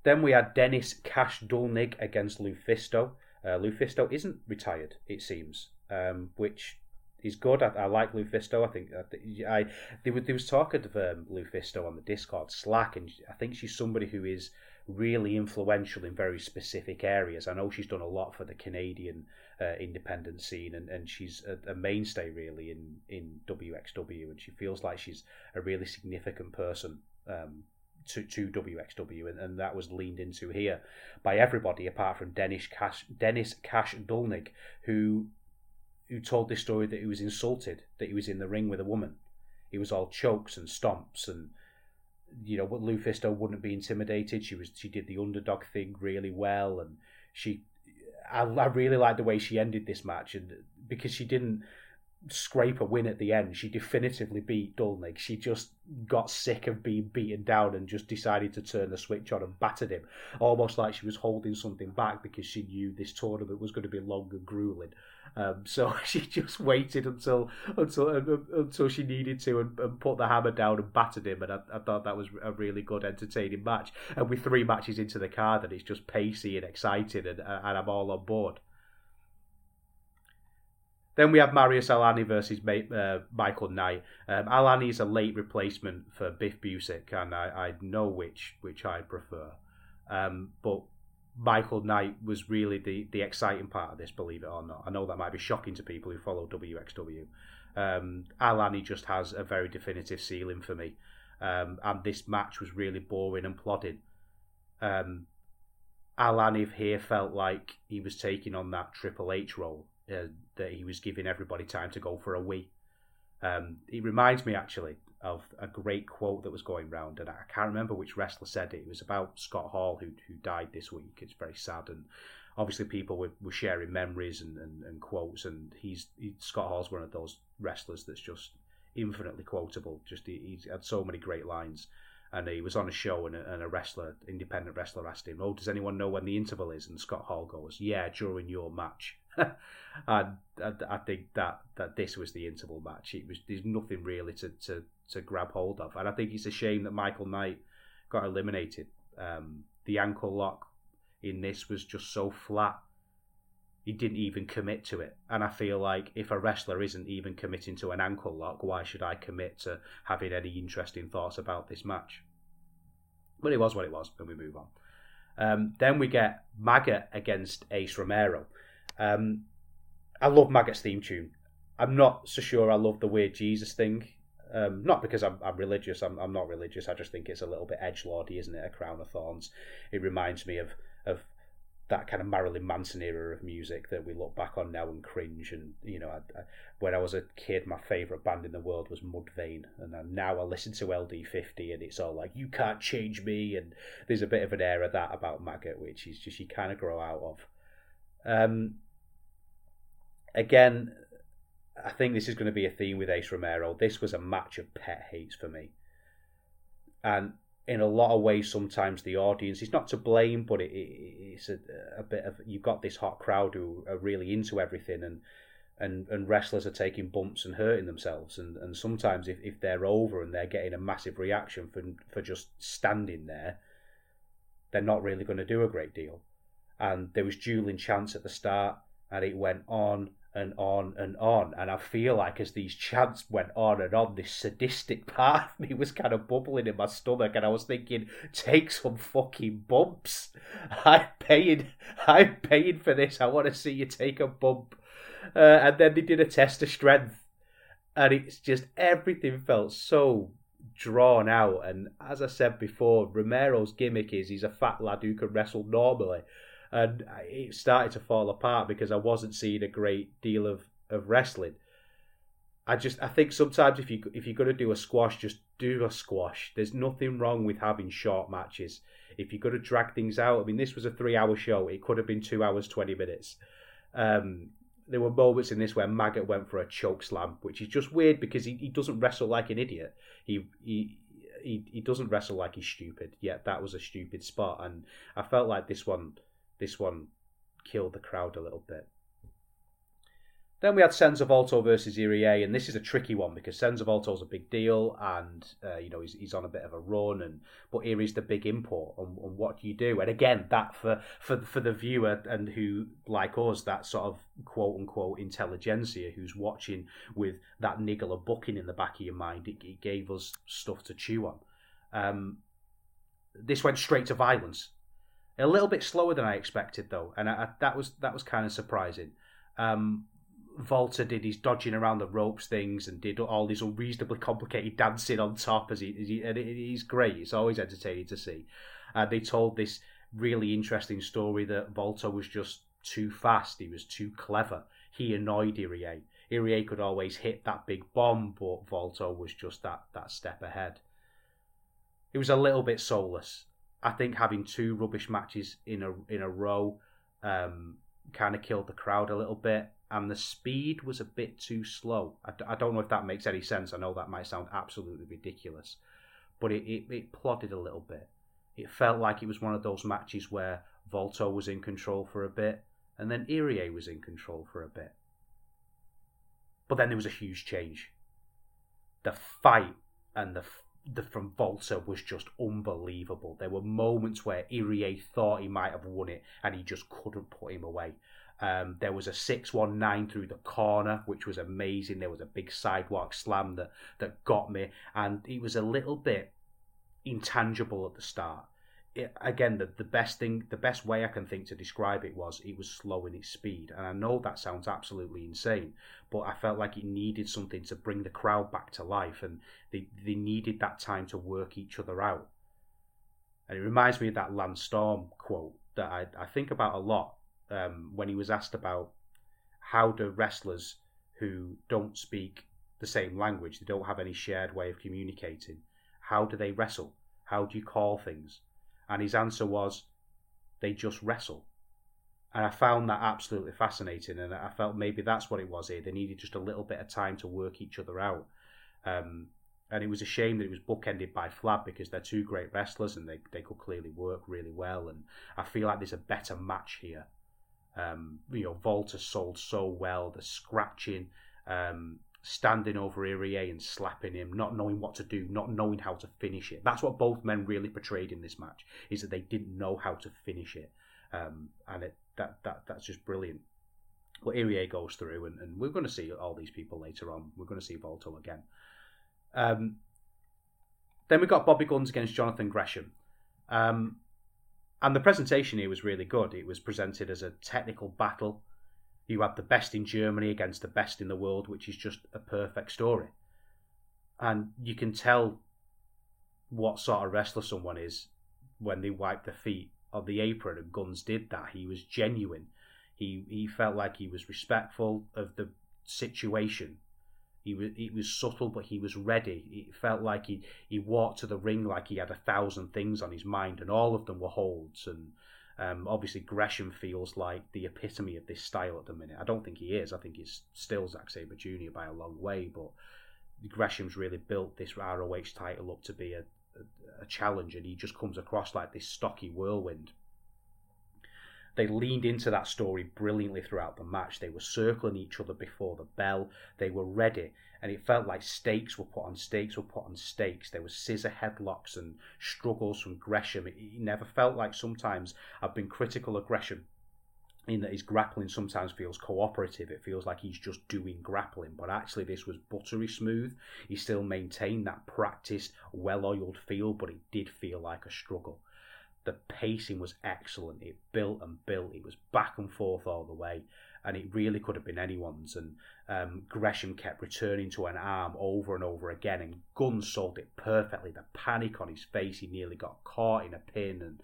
Then we had Dennis Cash Dullnig against Lufisto. Uh, Lufisto isn't retired, it seems, um, which he's good. I, I like Lufisto. I think I, I there, was, there was talk of um, Lufisto on the Discord Slack, and I think she's somebody who is really influential in very specific areas. I know she's done a lot for the Canadian uh, independent scene, and, and she's a, a, mainstay really in in WXW, and she feels like she's a really significant person. Um, to, to WXW, and, and that was leaned into here by everybody apart from Dennis Cash, Dennis Cash Dullnig, who who told this story that he was insulted that he was in the ring with a woman. He was all chokes and stomps and you know, what Lufisto wouldn't be intimidated. She was she did the underdog thing really well, and she, I, I really like the way she ended this match, and because she didn't scrape a win at the end, she definitively beat Dullnig. She just got sick of being beaten down and just decided to turn the switch on and battered him, almost like she was holding something back because she knew this tournament was going to be long and grueling. Um, so she just waited until until uh, until she needed to and, and, put the hammer down and battered him. And I, I, thought that was a really good, entertaining match. And with three matches into the card, and it's just pacey and exciting, and, and I'm all on board. Then we have Marius Al-Ani versus uh, Michael Knight. Um, Al-Ani is a late replacement for Biff Busick, and I, I know which which I prefer. Um, but Michael Knight was really the, the exciting part of this, believe it or not. I know that might be shocking to people who follow WXW. Um, Al-Ani just has a very definitive ceiling for me. Um, and this match was really boring and plodding. Um, Al-Ani here felt like he was taking on that Triple H role, uh, that he was giving everybody time to go for a wee. Um, it reminds me actually of a great quote that was going round, and I can't remember which wrestler said it. It was about Scott Hall, who who died this week. It's very sad, and obviously people were, were sharing memories and, and, and quotes. And he's he, Scott Hall's one of those wrestlers that's just infinitely quotable. Just he, he's had so many great lines. And he was on a show, and a, and a wrestler, independent wrestler, asked him, "Oh, does anyone know when the interval is?" And Scott Hall goes, "Yeah, during your match." I, I, think that, that this was the interval match. It was there's nothing really to, to to grab hold of. And I think it's a shame that Michael Knight got eliminated. Um, the ankle lock in this was just so flat. He didn't even commit to it. And I feel like if a wrestler isn't even committing to an ankle lock, why should I commit to having any interesting thoughts about this match? But it was what it was, and we move on. Um, then we get Maggot against Ace Romero. Um, I love Maggot's theme tune. I'm not so sure I love the weird Jesus thing. Um, not because I'm, I'm religious. I'm, I'm not religious. I just think it's a little bit edge lordy, isn't it? A crown of thorns. It reminds me of of that kind of Marilyn Manson era of music that we look back on now and cringe. And you know, I, I, when I was a kid, my favourite band in the world was Mudvayne, and now I listen to LD50, and it's all like "You can't change me," and there's a bit of an air of that about Maggot, which is just you kind of grow out of. Um, again, I think this is going to be a theme with Ace Romero. This was a match of pet hates for me. And in a lot of ways, sometimes the audience is not to blame, but it, it, it's a, a, bit of you've got this hot crowd who are really into everything, and and, and wrestlers are taking bumps and hurting themselves, and, and sometimes if, if they're over and they're getting a massive reaction for for just standing there, they're not really going to do a great deal. And there was dueling chance at the start, and it went on and on and on. And I feel like as these chants went on and on, this sadistic part of me was kind of bubbling in my stomach, and I was thinking, take some fucking bumps. I'm paying, I'm paying for this. I want to see you take a bump. Uh, and then they did a test of strength, and it's just everything felt so drawn out. And as I said before, Romero's gimmick is he's a fat lad who can wrestle normally. And it started to fall apart because I wasn't seeing a great deal of, of wrestling. I just I think sometimes if you if you're gonna do a squash, just do a squash. There's nothing wrong with having short matches. If you're gonna drag things out, I mean, this was a three-hour show. It could have been two hours twenty minutes. Um, there were moments in this where Maggot went for a choke slam, which is just weird because he, he doesn't wrestle like an idiot. He he he he doesn't wrestle like he's stupid. Yet that was a stupid spot, and I felt like this one this one killed the crowd a little bit. Then we had Senza Volto versus Irie, and this is a tricky one because Senza Volto's a big deal, and uh, you know he's, he's on a bit of a run, and but Irie's the big import, and, and, what do you do? And again, that for for for the viewer and who like us, that sort of quote unquote intelligentsia who's watching with that niggle of booking in the back of your mind, it, it gave us stuff to chew on. Um, this went straight to violence, a little bit slower than I expected though, and I, I, that was that was kind of surprising. Um, Volta did his dodging around the ropes things and did all these unreasonably complicated dancing on top as he, as he and he's great. It's always entertaining to see. Uh, they told this really interesting story that Volta was just too fast. He was too clever. He annoyed Irie. Irie could always hit that big bomb, but Volta was just that that step ahead. It was a little bit soulless. I think having two rubbish matches in a in a row um, kind of killed the crowd a little bit and the speed was a bit too slow. I, I don't know if that makes any sense. I know that might sound absolutely ridiculous, but it, it, it plodded a little bit. It felt like it was one of those matches where Volto was in control for a bit, and then Irie was in control for a bit. But then there was a huge change. The fight and the the from Volta was just unbelievable. There were moments where Irie thought he might have won it, and he just couldn't put him away. Um, there was a 619 through the corner, which was amazing. There was a big sidewalk slam that, that got me, and it was a little bit intangible at the start. It, again, the, the best thing, the best way I can think to describe it was it was slow in its speed. And I know that sounds absolutely insane, but I felt like it needed something to bring the crowd back to life, and they, they needed that time to work each other out. And it reminds me of that Lance Storm quote that I, I think about a lot um, when he was asked about how do wrestlers who don't speak the same language, they don't have any shared way of communicating, how do they wrestle? How do you call things? And his answer was, they just wrestle. And I found that absolutely fascinating, and I felt maybe that's what it was here. They needed just a little bit of time to work each other out. Um, and it was a shame that it was bookended by Flab because they're two great wrestlers and they, they could clearly work really well. And I feel like there's a better match here um, you know, Volta sold so well. The scratching, um, standing over Irie and slapping him, not knowing what to do, not knowing how to finish it. That's what both men really portrayed in this match. Is that they didn't know how to finish it, um, and it, that that that's just brilliant. Well, Irie goes through, and, and we're going to see all these people later on. We're going to see Volta again. Um, then we got Bobby Gunns against Jonathan Gresham. Um, and the presentation here was really good. It was presented as a technical battle. You had the best in Germany against the best in the world, which is just a perfect story. And you can tell what sort of wrestler someone is when they wipe their feet on the apron, and Gunns did that. He was genuine. He he felt like he was respectful of the situation he was he was subtle, but he was ready. It felt like he he walked to the ring like he had a thousand things on his mind, and all of them were holds. And um, obviously, Gresham feels like the epitome of this style at the minute. I don't think he is. I think he's still Zack Sabre Jr. by a long way, but Gresham's really built this ROH title up to be a, a, a challenge, and he just comes across like this stocky whirlwind. They leaned into that story brilliantly throughout the match. They were circling each other before the bell. They were ready, and it felt like stakes were put on stakes were put on stakes. There were scissor headlocks and struggles from Gresham. It, it never felt like sometimes I've been critical of Gresham in that his grappling sometimes feels cooperative. It feels like he's just doing grappling, but actually this was buttery smooth. He still maintained that practiced, well-oiled feel, but it did feel like a struggle. The pacing was excellent. It built and built. It was back and forth all the way. And it really could have been anyone's. And um, Gresham kept returning to an arm over and over again, and Gunns sold it perfectly. The panic on his face, he nearly got caught in a pin, and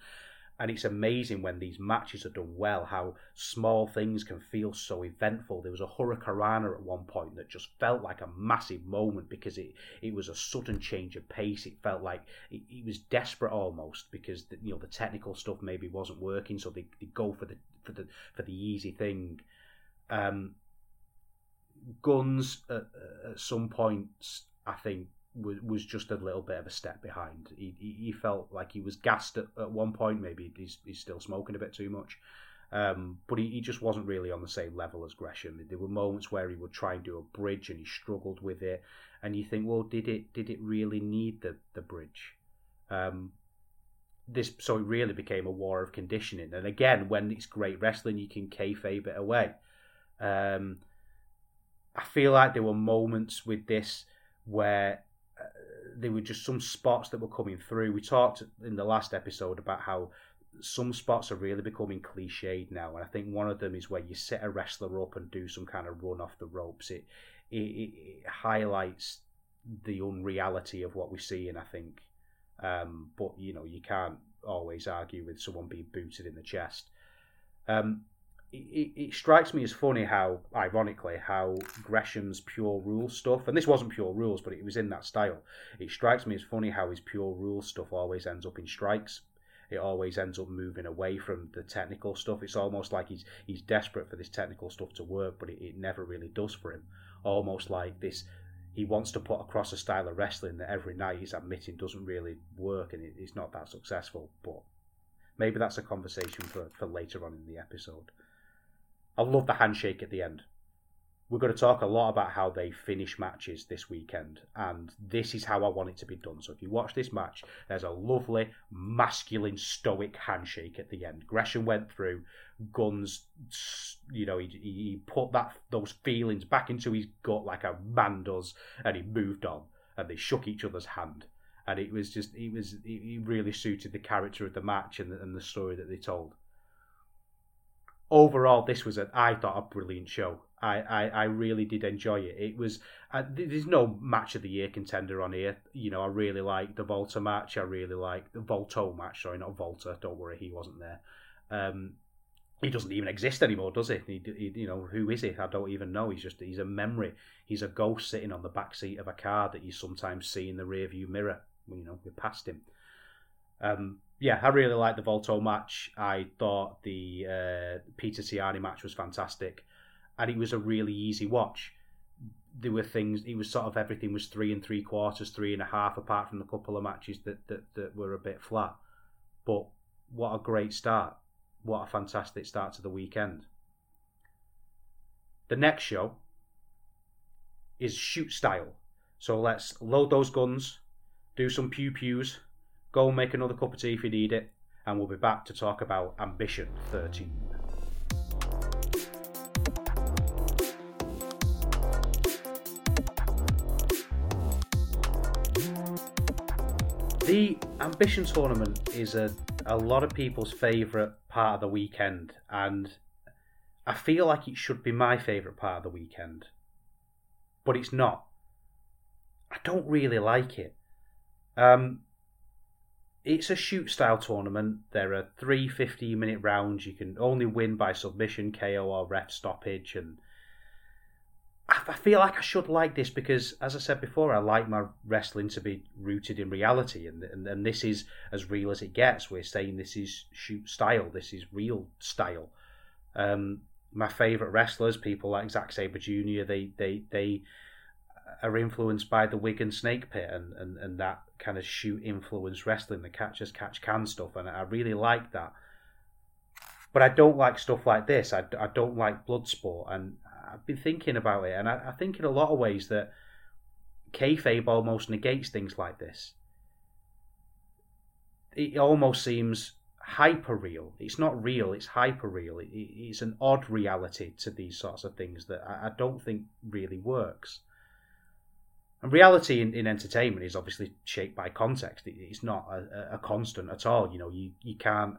and it's amazing when these matches are done well how small things can feel so eventful. There was a hurricanrana at one point that just felt like a massive moment because it, it was a sudden change of pace. It felt like it was desperate almost because the, you know the technical stuff maybe wasn't working, so they, they go for the for the for the easy thing. Um, Gunns at, at some points, I think, was, was just a little bit of a step behind. He, he, he felt like he was gassed at, at one point. Maybe he's, he's still smoking a bit too much. Um, but he, he just wasn't really on the same level as Gresham. There were moments where he would try and do a bridge and he struggled with it. And you think, well, did it did it really need the, the bridge? Um, this so it really became a war of conditioning. And again, when it's great wrestling, you can kayfabe it away. Um, I feel like there were moments with this where there were just some spots that were coming through. We talked in the last episode about how some spots are really becoming cliched now, and I think one of them is where you set a wrestler up and do some kind of run off the ropes. It it, it highlights the unreality of what we see, and I think, um, but you know, you can't always argue with someone being booted in the chest. Um, it, it, strikes me as funny how, ironically, how Gresham's pure rules stuff, and this wasn't pure rules, but it was in that style. It strikes me as funny how his pure rules stuff always ends up in strikes. It always ends up moving away from the technical stuff. It's almost like he's he's desperate for this technical stuff to work, but it, it never really does for him. Almost like this, he wants to put across a style of wrestling that every night he's admitting doesn't really work, and it, it's not that successful. But maybe that's a conversation for, for later on in the episode. I love the handshake at the end. We're going to talk a lot about how they finish matches this weekend, and this is how I want it to be done. So if you watch this match, there's a lovely, masculine, stoic handshake at the end. Gresham went through, Gunns, you know, he, he put that those feelings back into his gut like a man does, and he moved on, and they shook each other's hand and it was just it was it really suited the character of the match and the, and the story that they told overall, this was, a, I thought, a brilliant show. I, I, I really did enjoy it. It was uh, there's no match of the year contender on here. You know, I really like the Volta match. I really like the Volto match. Sorry, not Volta. Don't worry, he wasn't there. Um, he doesn't even exist anymore, does he? He, he? You know, who is he? I don't even know. He's just he's a memory. He's a ghost sitting on the back seat of a car that you sometimes see in the rearview mirror. You know, we passed him. Um, yeah, I really liked the Volto match. I thought the uh, Peter Tihanyi match was fantastic, and it was a really easy watch. There were things. It was sort of everything was three and three quarters, three and a half, apart from the couple of matches that that, that were a bit flat. But what a great start! What a fantastic start to the weekend. The next show is shoot style. So let's load those guns, do some pew pews Go and make another cup of tea if you need it, and we'll be back to talk about Ambition 13. The Ambition tournament is a, a lot of people's favourite part of the weekend, and I feel like it should be my favourite part of the weekend, but it's not. I don't really like it. Um, it's a shoot style tournament. There are three 15 minute rounds. You can only win by submission, KO, or ref stoppage. And I feel like I should like this because, as I said before, I like my wrestling to be rooted in reality. And, and, and this is as real as it gets. We're saying this is shoot style, this is real style. Um, my favourite wrestlers, people like Zack Sabre Jr., they, they, they are influenced by the Wigan Snake Pit and, and, and that kind of shoot influence wrestling, the catch as catch can stuff, and I really like that. But I don't like stuff like this. I, I don't like blood sport, and I've been thinking about it, and I, I think in a lot of ways that kayfabe almost negates things like this. It almost seems hyper real. It's not real, it's hyper real. It, it's an odd reality to these sorts of things that I, I don't think really works. And reality in, in entertainment is obviously shaped by context. It, it's not a, a, constant at all. You know, you, you can't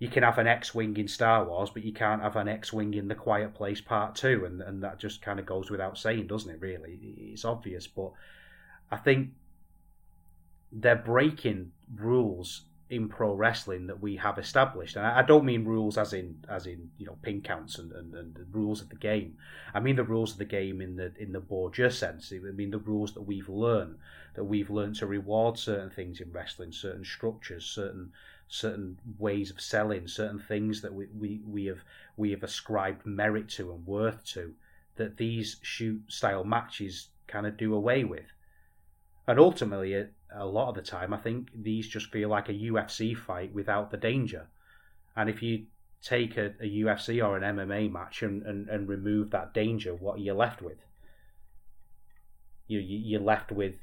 you can have an X-wing in Star Wars, but you can't have an X-wing in The Quiet Place Part Two, and and that just kind of goes without saying, doesn't it? Really, it's obvious, but I think they're breaking rules in pro wrestling that we have established, and I don't mean rules as in as in you know pin counts and, and, and the rules of the game. I mean the rules of the game in the in the Borgia sense. I mean the rules that we've learned that we've learned to reward certain things in wrestling, certain structures, certain certain ways of selling, certain things that we, we, we have we have ascribed merit to and worth to that these shoot style matches kind of do away with. And ultimately, a, a lot of the time, I think these just feel like a UFC fight without the danger. And if you take a, a UFC or an MMA match and, and, and remove that danger, what are you left with? You, you you're left with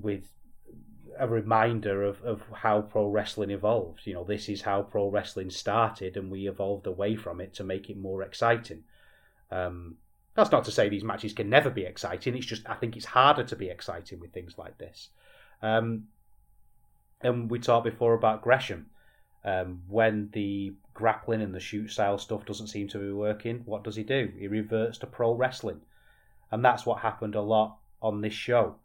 with a reminder of, of how pro wrestling evolved. You know, this is how pro wrestling started, and we evolved away from it to make it more exciting. Um, that's not to say these matches can never be exciting. It's just I think it's harder to be exciting with things like this. Um, and we talked before about Gresham. Um, when the grappling and the shoot style stuff doesn't seem to be working, what does he do? He reverts to pro wrestling, and that's what happened a lot on this show.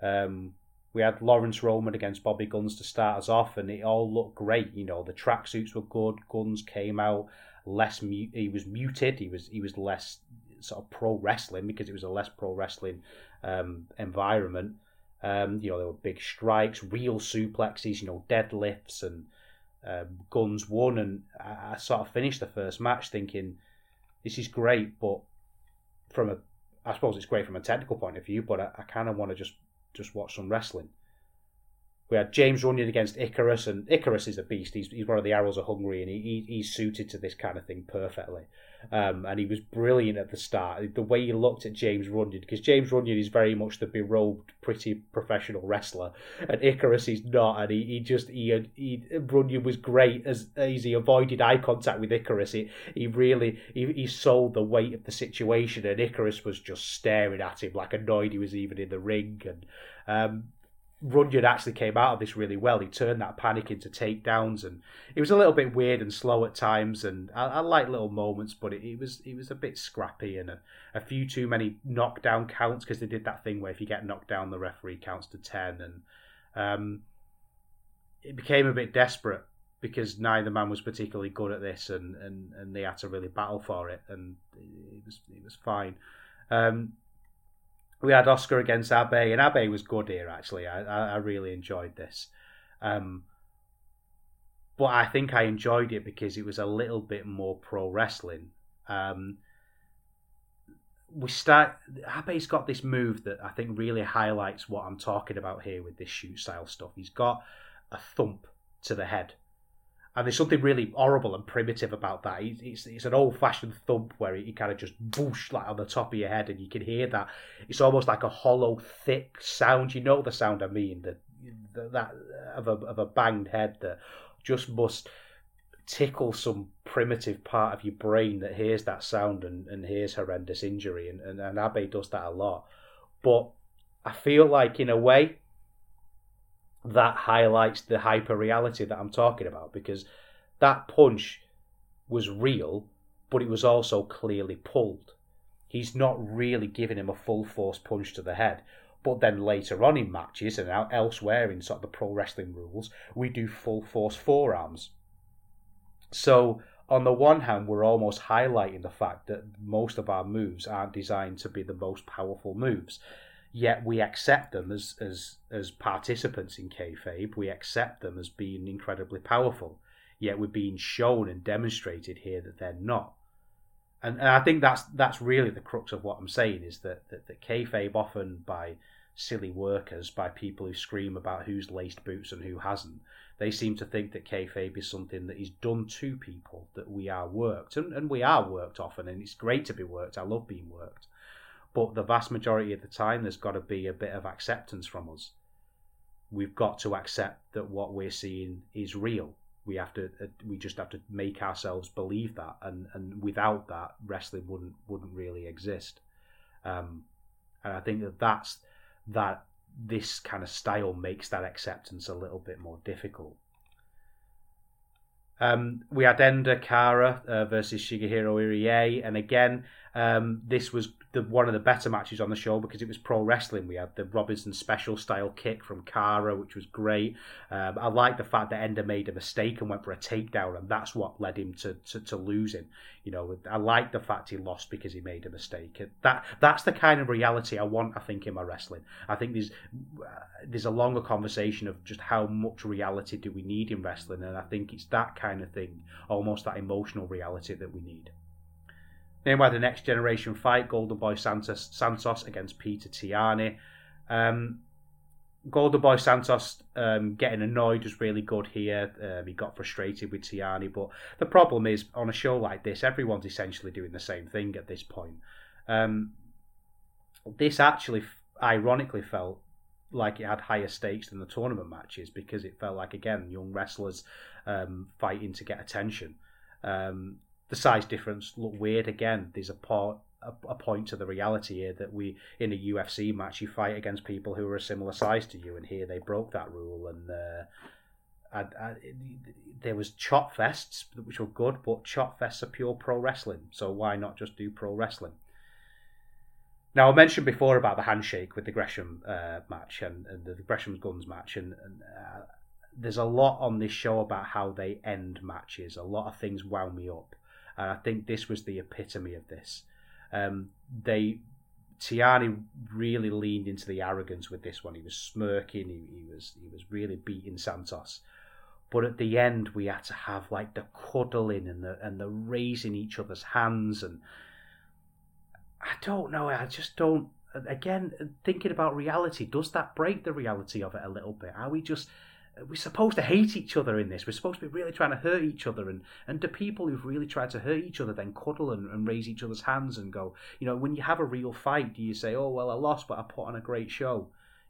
Um, we had Laurance Roman against Bobby Gunns to start us off, and it all looked great. You know, the tracksuits were good. Gunns came out less. Mu- he was muted. He was he was less sort of pro wrestling because it was a less pro wrestling um, environment. Um, you know, there were big strikes, real suplexes, you know, deadlifts, and um, Gunns won. And I, I sort of finished the first match thinking, this is great, but from a, I suppose it's great from a technical point of view, but I, I kind of want to just just watch some wrestling. We had James Runyon against Icarus, and Icarus is a beast. He's, he's one of the arrows of Hungary, and he, he he's suited to this kind of thing perfectly. Um, and he was brilliant at the start. The way he looked at James Runyon, because James Runyon is very much the berobed, pretty professional wrestler, and Icarus is not. And he, he just he, he Runyon was great as as he avoided eye contact with Icarus. He, he really he, he sold the weight of the situation, and Icarus was just staring at him like annoyed he was even in the ring. And um, Runyon actually came out of this really well. He turned that panic into takedowns, and it was a little bit weird and slow at times. And I, I like little moments, but it, it, was it was a bit scrappy and a, a few too many knockdown counts because they did that thing where if you get knocked down, the referee counts to ten, and um, it became a bit desperate because neither man was particularly good at this, and, and, and they had to really battle for it, and it was it was fine. Um, we had Oscar against Abe, and Abe was good here. Actually, I I, really enjoyed this, um, but I think I enjoyed it because it was a little bit more pro wrestling. Um, we start. Abe's got this move that I think really highlights what I'm talking about here with this shoot style stuff. He's got a thump to the head and there's something really horrible and primitive about that. It's, it's an old fashioned thump where he kind of just boosh like on the top of your head, and you can hear that. It's almost like a hollow, thick sound. You know the sound I mean, that that of a of a banged head that just must tickle some primitive part of your brain that hears that sound and, and hears horrendous injury. And, and, and Abe does that a lot. But I feel like, in a way, that highlights the hyper reality that I'm talking about because that punch was real, but it was also clearly pulled. He's not really giving him a full force punch to the head. But then later on in matches and elsewhere in sort of the pro wrestling rules, we do full force forearms. So on the one hand, we're almost highlighting the fact that most of our moves aren't designed to be the most powerful moves yet we accept them as as as participants in kayfabe. We accept them as being incredibly powerful, yet we're being shown and demonstrated here that they're not. And, and I think that's that's really the crux of what I'm saying is that that, that kayfabe often by silly workers, by people who scream about who's laced boots and who hasn't, they seem to think that kayfabe is something that is done to people, that we are worked, and, and we are worked often, and it's great to be worked. I love being worked but the vast majority of the time, there's got to be a bit of acceptance from us. We've got to accept that what we're seeing is real. We have to. Uh, we just have to make ourselves believe that, and and without that, wrestling wouldn't wouldn't really exist. Um, and I think that that's that this kind of style makes that acceptance a little bit more difficult. Um, we had Ender Kara uh, versus Shigehiro Irie, and again, um, this was the, one of the better matches on the show because it was pro wrestling. We had the Robinson special style kick from Kara, which was great. Um, I like the fact that Ender made a mistake and went for a takedown, and that's what led him to, to, to losing. You know, I like the fact he lost because he made a mistake. That that's the kind of reality I want. I think in my wrestling, I think there's there's a longer conversation of just how much reality do we need in wrestling, and I think it's that kind of thing, almost that emotional reality that we need. Meanwhile, the next generation fight, Golden Boy Santos, Santos against Peter Tihanyi. Um, Golden Boy Santos um, getting annoyed was really good here. Um, he got frustrated with Tihanyi, but the problem is on a show like this, everyone's essentially doing the same thing at this point. Um, this actually, ironically, felt like it had higher stakes than the tournament matches because it felt like again young wrestlers um, fighting to get attention. Um, the size difference look weird again. There's a part a, point to the reality here that we in a UFC match you fight against people who are a similar size to you, and here they broke that rule and. Uh, I, I, there was chop fests which were good, but chop fests are pure pro wrestling, so why not just do pro wrestling? Now I mentioned before about the handshake with the Gresham uh, match and, and, the Gresham's Gunns match, and, and uh, there's a lot on this show about how they end matches. A lot of things wound me up. And I think this was the epitome of this. Um, they Tihanyi really leaned into the arrogance with this one. He was smirking. He, he was he was really beating Santos. But at the end, we had to have like the cuddling and the and the raising each other's hands and I don't know. I just don't. Again, thinking about reality, does that break the reality of it a little bit? Are we just we're supposed to hate each other in this. We're supposed to be really trying to hurt each other. And, and do people who've really tried to hurt each other then cuddle and, and raise each other's hands and go, you know, when you have a real fight, do you say, oh, well, I lost, but I put on a great show?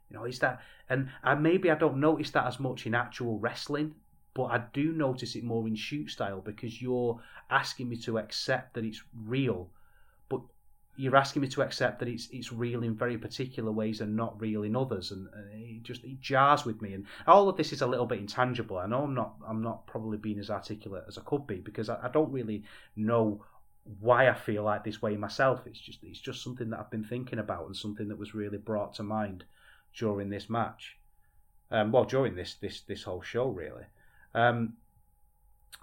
You know, is that, and, and maybe I don't notice that as much in actual wrestling, but I do notice it more in shoot style because you're asking me to accept that it's real you're asking me to accept that it's it's real in very particular ways and not real in others, and, it just it jars with me. And all of this is a little bit intangible. I know I'm not I'm not probably being as articulate as I could be because I, I don't really know why I feel like this way myself. It's just it's just something that I've been thinking about and something that was really brought to mind during this match. Um, well, during this this this whole show really. Um,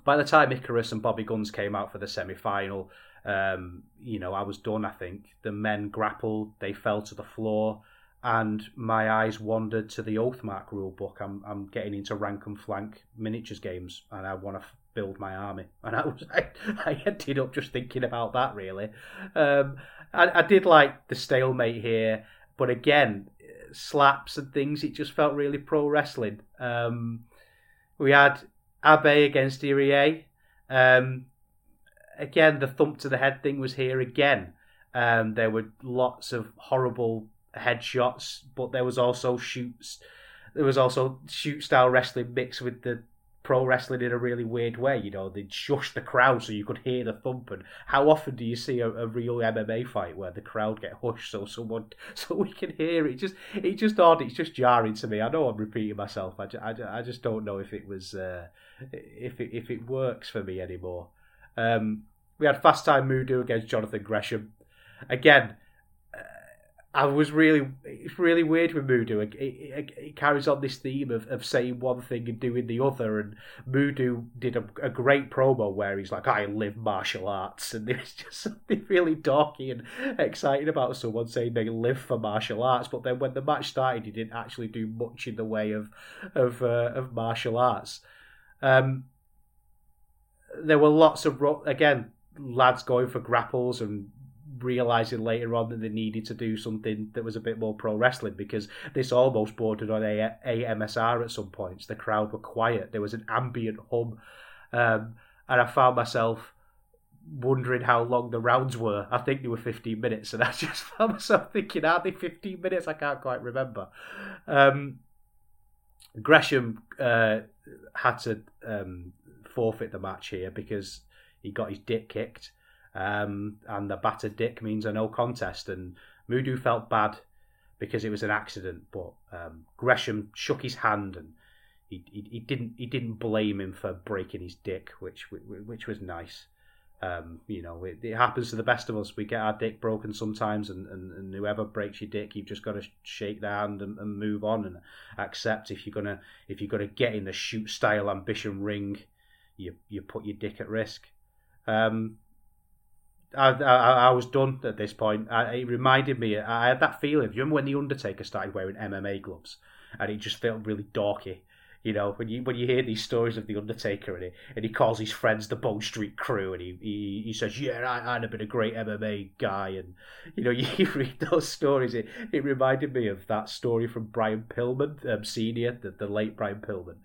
by the time Icarus and Bobby Gunns came out for the semi final, um, you know, I was done. I think the men grappled, they fell to the floor, and my eyes wandered to the Oathmark rule book. I'm I'm getting into rank and flank miniatures games, and I want to build my army. And I was I, I ended up just thinking about that really. Um, I, I did like the stalemate here, but again, slaps and things. It just felt really pro wrestling. Um, we had Abe against Irie. Um, again, the thump to the head thing was here again. Um, there were lots of horrible headshots, but there was also shoots. There was also shoot style wrestling mixed with the pro wrestling in a really weird way. You know, they'd shush the crowd so you could hear the thump. And how often do you see a, a, real MMA fight where the crowd get hushed so someone so we can hear it? Just it just odd. It's just jarring to me. I know I'm repeating myself. I, just, I, I just don't know if it was uh, if it if it works for me anymore. Um, we had Fast Time Moodoo against Jonathan Gresham. Again, uh, I was really, it's really weird with Moodoo. It, it, it, carries on this theme of, of saying one thing and doing the other. And Moodoo did a, a great promo where he's like, I live martial arts. And there's just something really dorky and exciting about someone saying they live for martial arts. But then when the match started, he didn't actually do much in the way of, of, uh, of martial arts. Um, there were lots of, again, lads going for grapples and realizing later on that they needed to do something that was a bit more pro wrestling because this almost bordered on a, AMSR at some points. The crowd were quiet. There was an ambient hum, um, and I found myself wondering how long the rounds were. I think they were 15 minutes, and I just found myself thinking, are they 15 minutes? I can't quite remember. Um, Gresham uh, had to um, forfeit the match here because he got his dick kicked, um, and the battered dick means a no contest. And Moodoo felt bad because it was an accident, but um, Gresham shook his hand and he, he, he didn't he didn't blame him for breaking his dick, which which was nice. Um, you know, it, it, happens to the best of us. We get our dick broken sometimes, and, and, and whoever breaks your dick, you've just got to shake their hand and, and, move on and accept if you're gonna if you're gonna get in the shoot style ambition ring, you you put your dick at risk. Um, I, I, I was done at this point. I, it reminded me. I had that feeling. You remember when the Undertaker started wearing MMA gloves, and it just felt really dorky? You know, when you when you hear these stories of the Undertaker and he and he calls his friends the Bone Street Krew and he he, he says, "Yeah, I, I'd have been a great MMA guy," and you know, you read those stories. It it reminded me of that story from Brian Pillman, um, senior, the, the late Brian Pillman,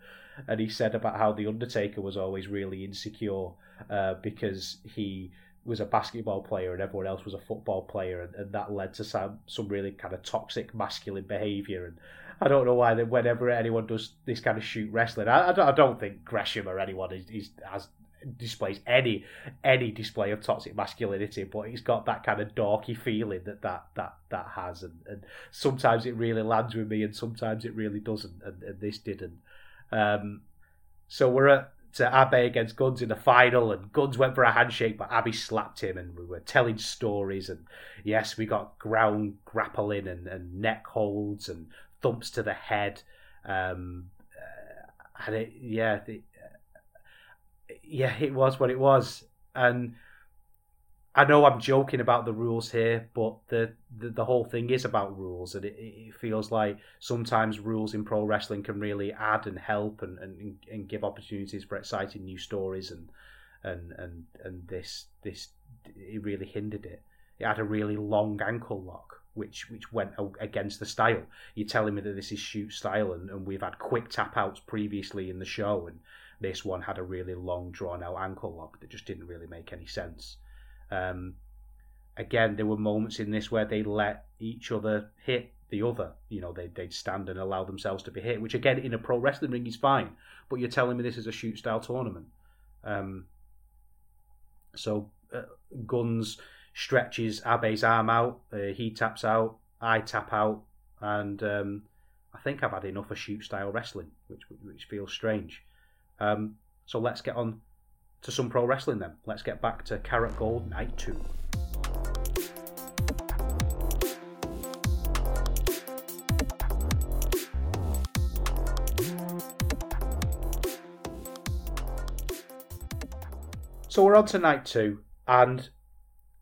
and he said about how the Undertaker was always really insecure uh, because he was a basketball player and everyone else was a football player, and, and that led to some some really kind of toxic masculine behaviour and I don't know why that whenever anyone does this kind of shoot wrestling, I, I, don't, I don't think Gresham or anyone is, is has displays any any display of toxic masculinity, but he's got that kind of dorky feeling that that that that has, and, and sometimes it really lands with me, and sometimes it really doesn't, and, and this didn't. Um, so we're at to Abe against Gunns in the final, and Gunns went for a handshake, but Abe slapped him, and we were telling stories, and yes, we got ground grappling and, and neck holds and thumps to the head. Um, uh, and it, yeah, the, uh, yeah, it was what it was. And I know I'm joking about the rules here, but the the, the whole thing is about rules, and it, it, feels like sometimes rules in pro wrestling can really add and help and, and, and give opportunities for exciting new stories, and and and and this this it really hindered it. It had a really long ankle lock, which which went against the style. You're telling me that this is shoot style, and, and we've had quick tap outs previously in the show, and this one had a really long, drawn out ankle lock that just didn't really make any sense. Um, again, there were moments in this where they let each other hit the other. You know, they, they'd stand and allow themselves to be hit, which again, in a pro wrestling ring is fine. But you're telling me this is a shoot style tournament. Um, so, uh, Gunns stretches Abe's arm out. Uh, he taps out. I tap out, and um, I think I've had enough of shoot style wrestling, which which feels strange. Um, so let's get on to some pro wrestling then. Let's get back to Carat Gold Night Two. So we're on to night two, and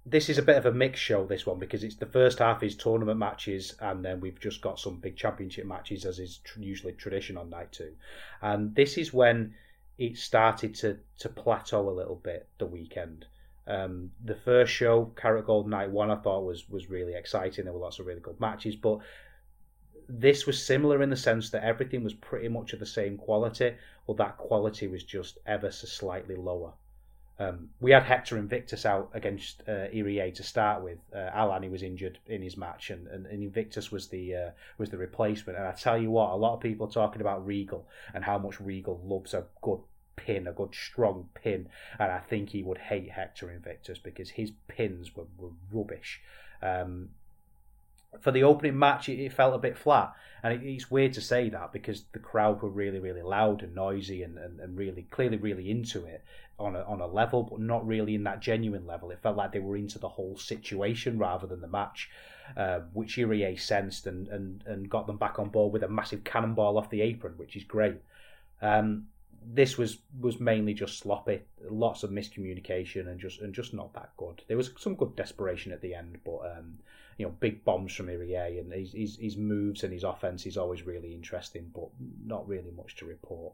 this is a bit of a mixed show this one because it's the first half is tournament matches and then we've just got some big championship matches as is tr- usually tradition on night two and this is when it started to to plateau a little bit the weekend. Um, the first show Carat Gold night one i thought was was really exciting. There were lots of really good matches but this was similar in the sense that everything was pretty much of the same quality but that quality was just ever so slightly lower um, we had Hector Invictus out against uh, Irie to start with. Uh, Al-Ani was injured in his match, and, and, and Invictus was the uh, was the replacement. And I tell you what, a lot of people are talking about Regal and how much Regal loves a good pin, a good strong pin, and I think he would hate Hector Invictus because his pins were, were rubbish. Um, for the opening match, it, it, felt a bit flat, and it, it's weird to say that because the crowd were really, really loud and noisy, and, and, and really clearly, really into it on a, on a level, but not really in that genuine level. It felt like they were into the whole situation rather than the match, uh, which Irie sensed and, and, and got them back on board with a massive cannonball off the apron, which is great. Um, this was was mainly just sloppy, lots of miscommunication and just and just not that good. There was some good desperation at the end, but um, you know, big bombs from Irie and his, his, his moves and his offense is always really interesting, but not really much to report.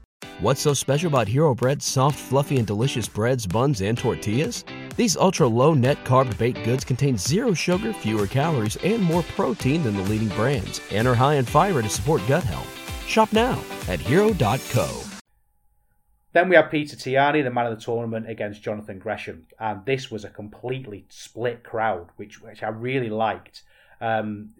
What's so special about Hero Bread's soft, fluffy, and delicious breads, buns, and tortillas? These ultra low net carb baked goods contain zero sugar, fewer calories, and more protein than the leading brands, and are high in fiber to support gut health. Shop now at hero.co. Then we had Peter Tihanyi, the man of the tournament, against Jonathan Gresham, and this was a completely split crowd, which which I really liked. Um,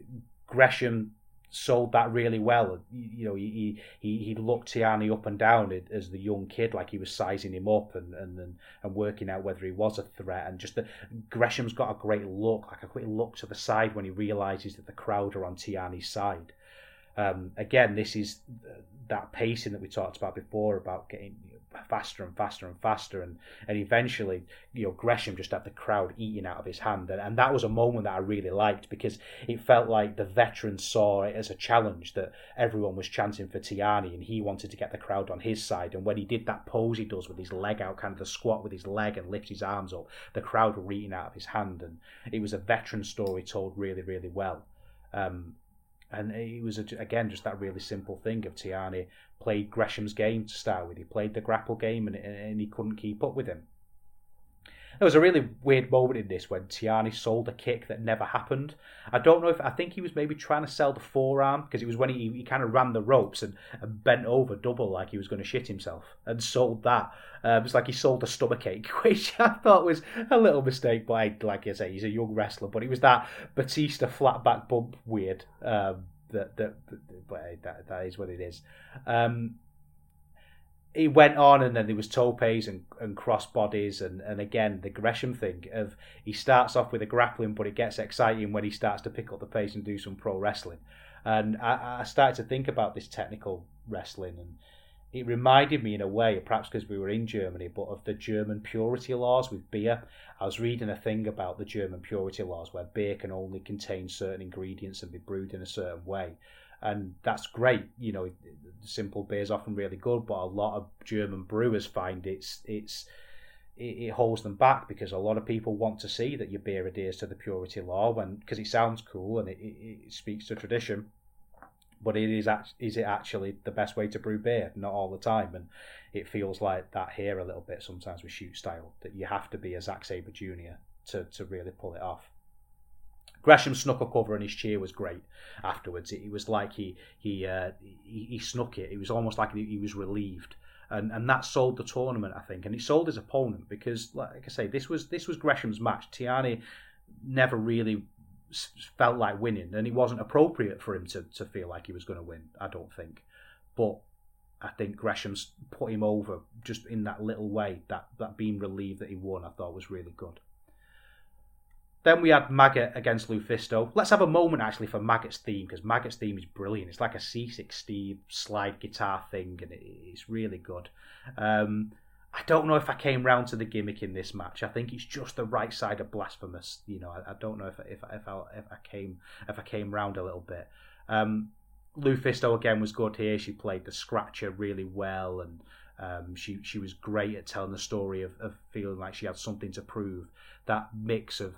Gresham sold that really well. You know, he he he looked Tihanyi up and down as the young kid, like he was sizing him up and and and working out whether he was a threat. And just the Gresham's got a great look, like a quick look to the side when he realizes that the crowd are on Tihanyi's side. Um, again, this is that pacing that we talked about before about getting faster and faster and faster, and and eventually, you know, Gresham just had the crowd eating out of his hand, and, and that was a moment that I really liked because it felt like the veterans saw it as a challenge that everyone was chanting for Tihanyi, and he wanted to get the crowd on his side, and when he did that pose he does with his leg out, kind of the squat with his leg and lifts his arms up, the crowd were eating out of his hand, and it was a veteran story told really, really well. Um, and it was again just that really simple thing of Tihanyi played Gresham's game to start with. He played the grapple game and, and he couldn't keep up with him. There was a really weird moment in this when Tihanyi sold a kick that never happened. I don't know if I think he was maybe trying to sell the forearm because it was when he, he kind of ran the ropes and, and bent over double like he was going to shit himself and sold that. Um, it's like he sold a stomach ache, which I thought was a little mistake. But I, like I say, he's a young wrestler. But it was that Batista flat back bump weird. Um, that, that, that, that, that is what it is. Um, he went on and then there was topes and, and cross bodies and, and again the Gresham thing of he starts off with a grappling but it gets exciting when he starts to pick up the pace and do some pro wrestling. And I, I started to think about this technical wrestling and it reminded me in a way perhaps because we were in Germany but of the German purity laws with beer. I was reading a thing about the German purity laws where beer can only contain certain ingredients and be brewed in a certain way and that's great. You know, simple beer is often really good, but a lot of German brewers find it's it's it, holds them back because a lot of people want to see that your beer adheres to the purity law when because it sounds cool and it, it, it speaks to tradition. But it is is it actually the best way to brew beer? Not all the time, and it feels like that here a little bit sometimes with shoot style that you have to be a Zack Sabre Jr. to to really pull it off. Gresham snuck a cover and his cheer was great afterwards. It, it was like he he, uh, he, he snuck it. It was almost like he, he was relieved, and and that sold the tournament, I think, and it sold his opponent because, like I say, this was this was Gresham's match. Tihanyi never really felt like winning, and it wasn't appropriate for him to to feel like he was going to win. I don't think, but I think Gresham's put him over just in that little way. That that being relieved that he won, I thought was really good. Then we had Maggot against Lufisto. Let's have a moment actually for Maggot's theme because Maggot's theme is brilliant. It's like a C60 slide guitar thing and it's really good. Um, I don't know if I came round to the gimmick in this match. I think it's just the right side of blasphemous. You know, I, I don't know if if if I, if I came if I came round a little bit. Um, Lufisto again was good here. She played the scratcher really well, and um, she she was great at telling the story of, of feeling like she had something to prove. That mix of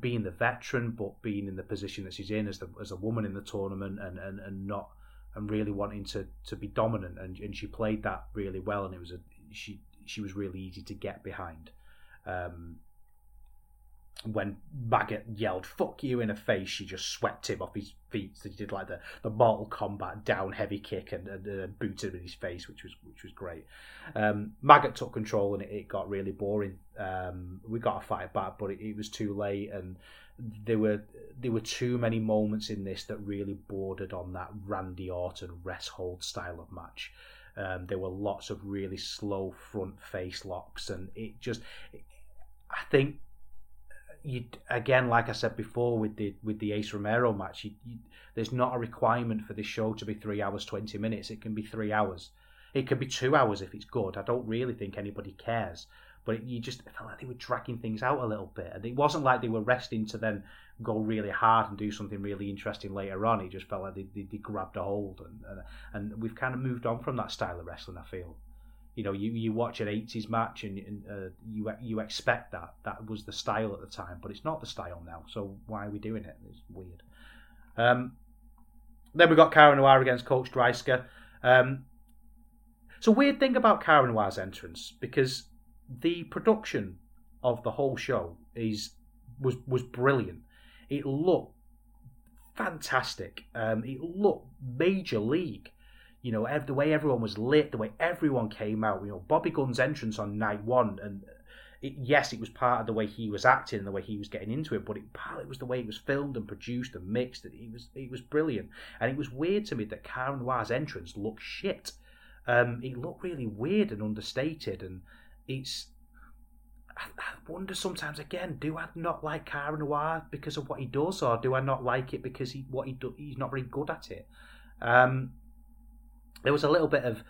being the veteran, but being in the position that she's in as the as a woman in the tournament, and and, and not and really wanting to to be dominant, and and she played that really well, and it was a she she was really easy to get behind. Um, when Maggot yelled "fuck you" in her face, she just swept him off his feet. So she did like the, the Mortal Kombat down heavy kick and, and uh, booted him in his face, which was which was great. Um, Maggot took control and it, it got really boring. Um, we got a fight back, but it, it, was too late, and there were there were too many moments in this that really bordered on that Randy Orton rest hold style of match. Um, there were lots of really slow front face locks, and it just. I think you again, like I said before, with the with the Ace Romero match, you, you, there's not a requirement for this show to be three hours twenty minutes. It can be three hours. It could be two hours if it's good. I don't really think anybody cares. but it, you just felt like they were dragging things out a little bit, and it wasn't like they were resting to then go really hard and do something really interesting later on. It just felt like they, they, they grabbed a hold, and, and and we've kind of moved on from that style of wrestling. I feel you know, you, you watch an '80s match and, and uh, you you expect that that was the style at the time, but it's not the style now. So why are we doing it? It's weird. Um, then we got Cara Noir against Coach Dreissker. Um, it's a weird thing about Cara Noir's entrance because the production of the whole show is was was brilliant. It looked fantastic. Um, it looked major league you know, the way everyone was lit, the way everyone came out. You know, Bobby Gunn's entrance on night one, and it, yes, it was part of the way he was acting the way he was getting into it, but it partly was the way it was filmed and produced and mixed. It was it was brilliant, and it was weird to me that Cara Noir's entrance looked shit. Um, it looked really weird and understated, and it's. I, wonder sometimes again, do I not like Cara Noir because of what he does, or do I not like it because he what he do, he's not very good at it? Um, there was a little bit of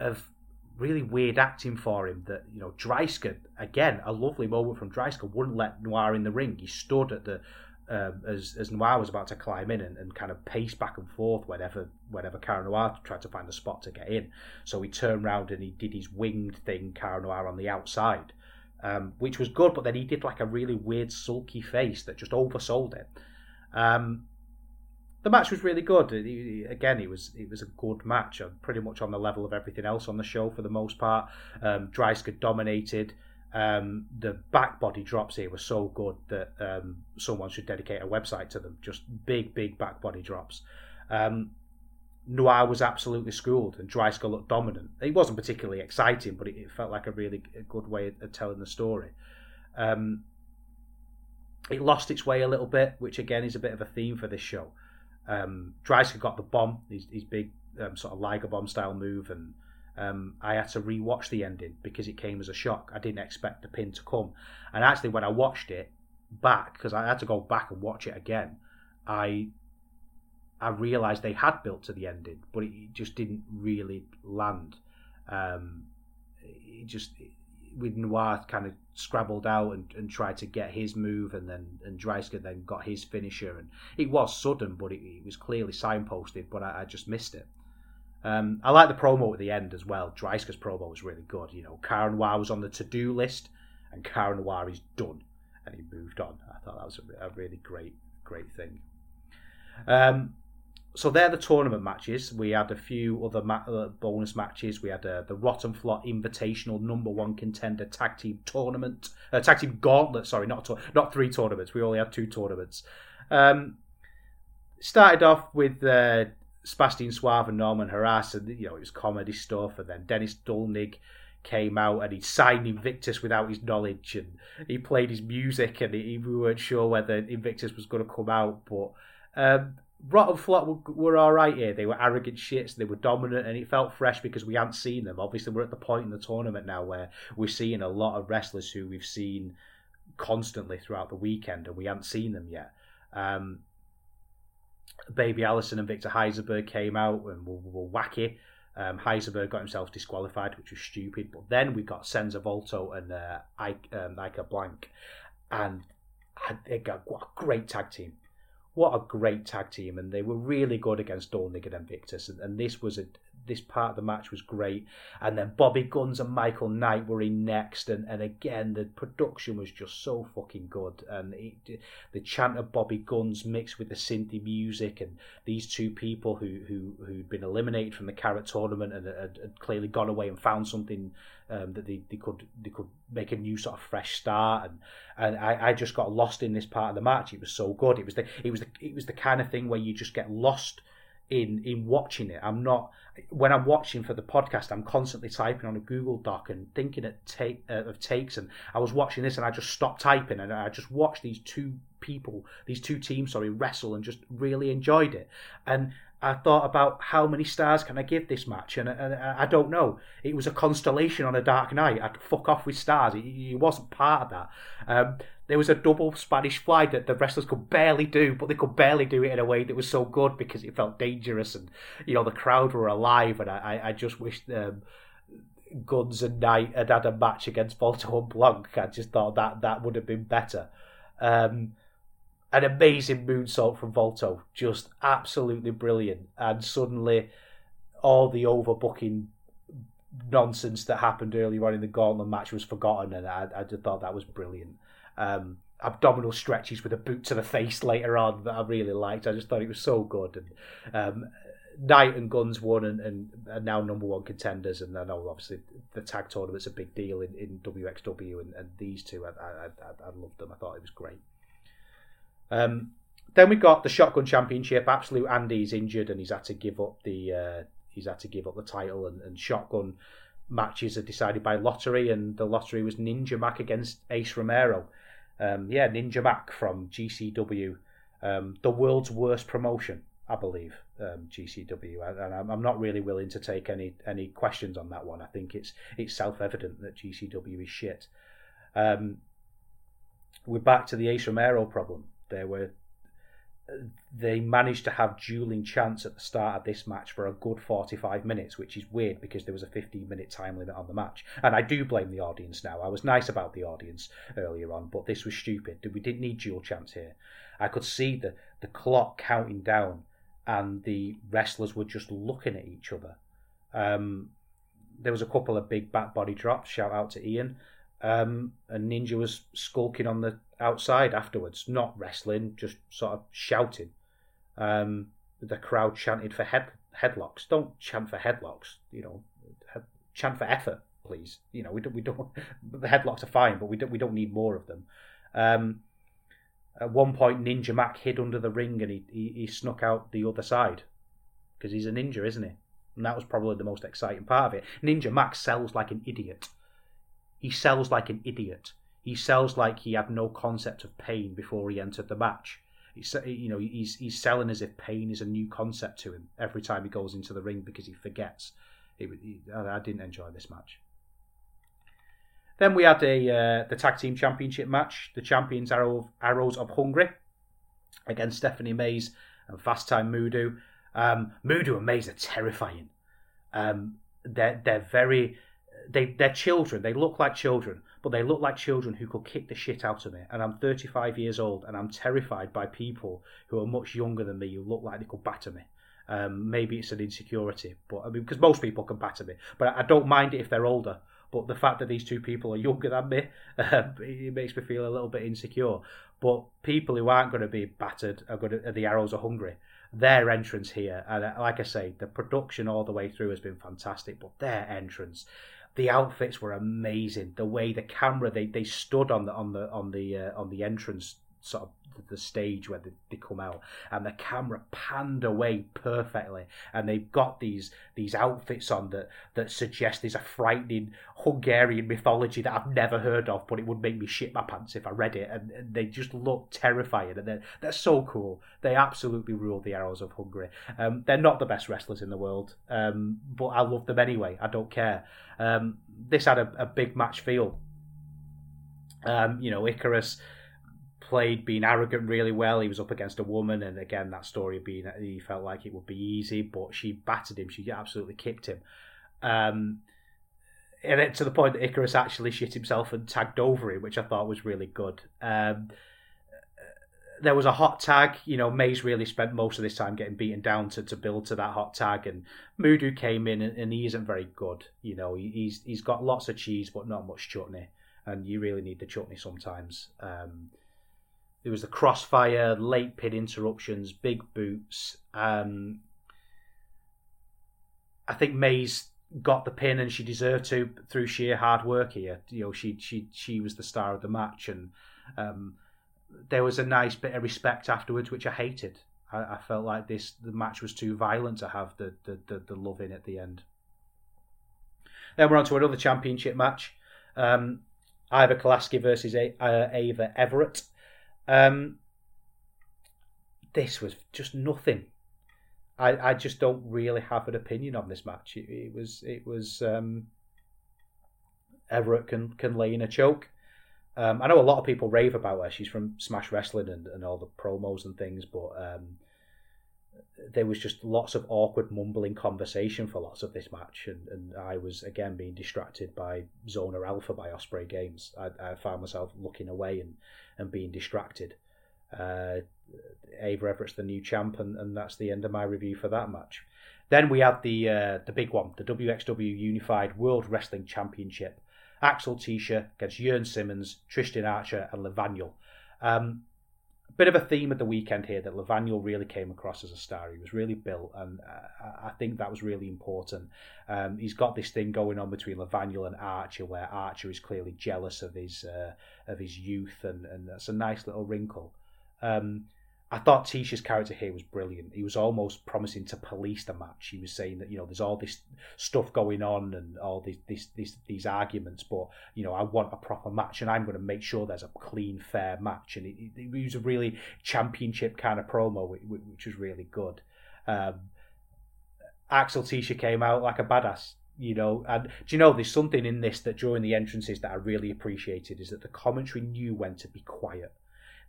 of really weird acting for him that you know Dreissker again a lovely moment from Dreissker wouldn't let Noir in the ring. He stood at the um, as as Noir was about to climb in and, and kind of pace back and forth whenever whenever Cara Noir tried to find a spot to get in. So he turned around and he did his winged thing, Cara Noir on the outside, um, which was good. But then he did like a really weird sulky face that just oversold it. Um, the match was really good. again, it was it was a good match, uh, pretty much on the level of everything else on the show for the most part. Um, Dreissker dominated. Um, the back body drops here were so good that um, someone should dedicate a website to them. Just big, big back body drops. Um, Noir was absolutely schooled, and Dreissker looked dominant. It wasn't particularly exciting, but it, it felt like a really good way of telling the story. Um, it lost its way a little bit, which again is a bit of a theme for this show. Um, Dreissker got the bomb, his, his big um, sort of Liger bomb style move, and um, I had to rewatch the ending because it came as a shock. I didn't expect the pin to come, and actually when I watched it back, because I had to go back and watch it again, I I realised they had built to the ending, but it, just didn't really land. Um, it just with Noir kind of scrabbled out and, and tried to get his move, and then and Dreissker then got his finisher, and it was sudden, but it, it was clearly signposted, but I, I just missed it. Um, I like the promo at the end as well. Dreissker's promo was really good. You know, Cara Noir was on the to-do list, and Cara Noir is done, and he moved on. I thought that was a, a really great, great thing. Um, so they're the tournament matches. We had a few other ma- uh, bonus matches. We had uh, the Rott und Flott Invitational Number One Contender Tag Team Tournament, uh, Tag Team Gauntlet. Sorry, not to- not three tournaments. We only had two tournaments. Um, started off with uh, Sebastian Suave and Norman Harras, and you know it was comedy stuff. And then Dennis Dullnig came out and he signed Invictus without his knowledge, and he played his music, and he, we weren't sure whether Invictus was going to come out, but. Um, Rott und Flott were, were all right here. They were arrogant shits. They were dominant, and it felt fresh because we hadn't seen them. Obviously, we're at the point in the tournament now where we're seeing a lot of wrestlers who we've seen constantly throughout the weekend, and we haven't seen them yet. Um, Baby Allison and Victor Heisenberg came out and were, were wacky. Um, Heisenberg got himself disqualified, which was stupid. But then we got Senza Volto and uh, Ike, um, Ika Blank, and they got what a great tag team what a great tag team, and they were really good against Dullnig and Invictus, and, and this was a this part of the match was great. And then Bobby Gunns and Michael Knight were in next, and, and again the production was just so fucking good. And it, the chant of Bobby Gunns mixed with the synthy music, and these two people who who who'd been eliminated from the Carat tournament and had, had clearly gone away and found something um, that they, they could they could make a new sort of fresh start and and I, I just got lost in this part of the match. It was so good. It was the it was the it was the kind of thing where you just get lost in in watching it. I'm not when I'm watching for the podcast. I'm constantly typing on a Google Doc and thinking of, take, uh, of takes. And I was watching this, and I just stopped typing, and I just watched these two people, these two teams, sorry, wrestle, and just really enjoyed it. And I thought about how many stars can I give this match, and, and I don't know. It was a constellation on a dark night. I'd fuck off with stars. It, it wasn't part of that. Um, there was a double Spanish fly that the wrestlers could barely do, but they could barely do it in a way that was so good because it felt dangerous and you know the crowd were alive. And I, I just wished um, Gunns and Knight had had a match against Volto and Blanc. I just thought that that would have been better. Um, an amazing moonsault from Volto, just absolutely brilliant. And suddenly, all the overbooking nonsense that happened earlier on in the Gauntlet match was forgotten, and I, I just thought that was brilliant. Um, abdominal stretches with a boot to the face later on that I really liked. I just thought it was so good. And um, Knight and Gunns won and, and are now number one contenders. And I know obviously the tag tournament's a big deal in, in WXW, and, and these two, I, I, I, I loved them. I thought it was great. Um, then we got the Shotgun Championship. Absolute Andy's injured and he's had to give up the uh, he's had to give up the title. And, and Shotgun matches are decided by lottery, and the lottery was Ninja Mac against Ace Romero. Um, yeah, Ninja Mac from GCW, um, the world's worst promotion, I believe. Um, GCW, and I'm, not really willing to take any any questions on that one. I think it's it's self evident that GCW is shit. Um, we're back to the Ace Romero problem. There were they managed to have dueling chance at the start of this match for a good 45 minutes, which is weird because there was a 15 minute time limit on the match. And I do blame the audience now. I was nice about the audience earlier on, but this was stupid. We didn't need dual chance here. I could see the, the clock counting down, and the wrestlers were just looking at each other. Um, there was a couple of big back body drops. Shout out to Ian. Um, and Ninja was skulking on the outside afterwards, not wrestling, just sort of shouting. Um, the crowd chanted for head headlocks. Don't chant for headlocks. You know, chant for effort, please. You know, we don't. We don't. The headlocks are fine, but we don't. We don't need more of them. Um, at one point, Ninja Mac hid under the ring and he, he, he snuck out the other side because he's a ninja, isn't he? And that was probably the most exciting part of it. Ninja Mac sells like an idiot. He sells like an idiot. He sells like he had no concept of pain before he entered the match. He's, you know, he's he's selling as if pain is a new concept to him every time he goes into the ring because he forgets. It, I didn't enjoy this match. Then we had a uh, the tag team championship match. The champions Arrow, Arrows of Hungary against Stephanie Maze and Fast Time Moodoo. Um, and Maze are terrifying. Um, they're they're very they they're children. They look like children, but they look like children who could kick the shit out of me. And I'm 35 years old, and I'm terrified by people who are much younger than me who look like they could batter me. Um, maybe it's an insecurity, but I mean, because most people can batter me, but I don't mind it if they're older. But the fact that these two people are younger than me, um, it makes me feel a little bit insecure. But people who aren't going to be battered are going to, the arrows are hungry. Their entrance here, and uh, like I say, the production all the way through has been fantastic. But their entrance, the outfits were amazing. The way the camera they, they stood on the on the on the uh, on the entrance sort of the stage where they, they come out and the camera panned away perfectly and they've got these these outfits on that that suggest there's a frightening Hungarian mythology that I've never heard of but it would make me shit my pants if I read it and, and they just look terrifying and they're, they're so cool. They absolutely rule the arrows of Hungary. Um, they're not the best wrestlers in the world um, but I love them anyway. I don't care. Um, this had a, a big match feel. Um, you know Icarus played being arrogant really well. He was up against a woman, and again, that story of being he felt like it would be easy, but she battered him. She absolutely kicked him. Um, and it, to the point that Icarus actually shit himself and tagged over him, which I thought was really good. Um, there was a hot tag. You know, Maze really spent most of this time getting beaten down to, to build to that hot tag, and Moodoo came in and, and he isn't very good. You know, he, he's he's got lots of cheese but not much chutney, and you really need the chutney sometimes. Um, there was the crossfire, late pin interruptions, big boots. Um, I think Maze got the pin and she deserved to through sheer hard work here. You know, she she she was the star of the match, and um, there was a nice bit of respect afterwards, which I hated. I, I, felt like this the match was too violent to have the the, the, the love in at the end. Then we're on to another championship match. Um, Iva Kolaski versus a- uh, Ava Everett. Um, this was just nothing. I, I just don't really have an opinion on this match. It, it was it was um, Everett can can lay in a choke. Um, I know a lot of people rave about her. She's from Smash Wrestling and, and all the promos and things, but um, there was just lots of awkward mumbling conversation for lots of this match, and, and I was again being distracted by Zona Alpha by Osprey Games. I, I found myself looking away and, and being distracted. Uh, Ava Everett's the new champ, and, and that's the end of my review for that match. Then we had the uh, the big one, the WXW Unified World Wrestling Championship. Axel Tischer against Jurn Simmons, Tristan Archer, and Levaniel. Um, bit of a theme of the weekend here that Levaniel really came across as a star. He was really built, and uh, I think that was really important. Um, he's got this thing going on between Levaniel and Archer, where Archer is clearly jealous of his uh, of his youth, and, and that's a nice little wrinkle. Um, I thought Tischer's character here was brilliant. He was almost promising to police the match. He was saying that you know there's all this stuff going on and all these these these, these arguments, but you know I want a proper match and I'm going to make sure there's a clean, fair match. And it, it, it was a really championship kind of promo, which, which was really good. Um, Axel Tischer came out like a badass you know and do you know there's something in this that during the entrances that i really appreciated is that the commentary knew when to be quiet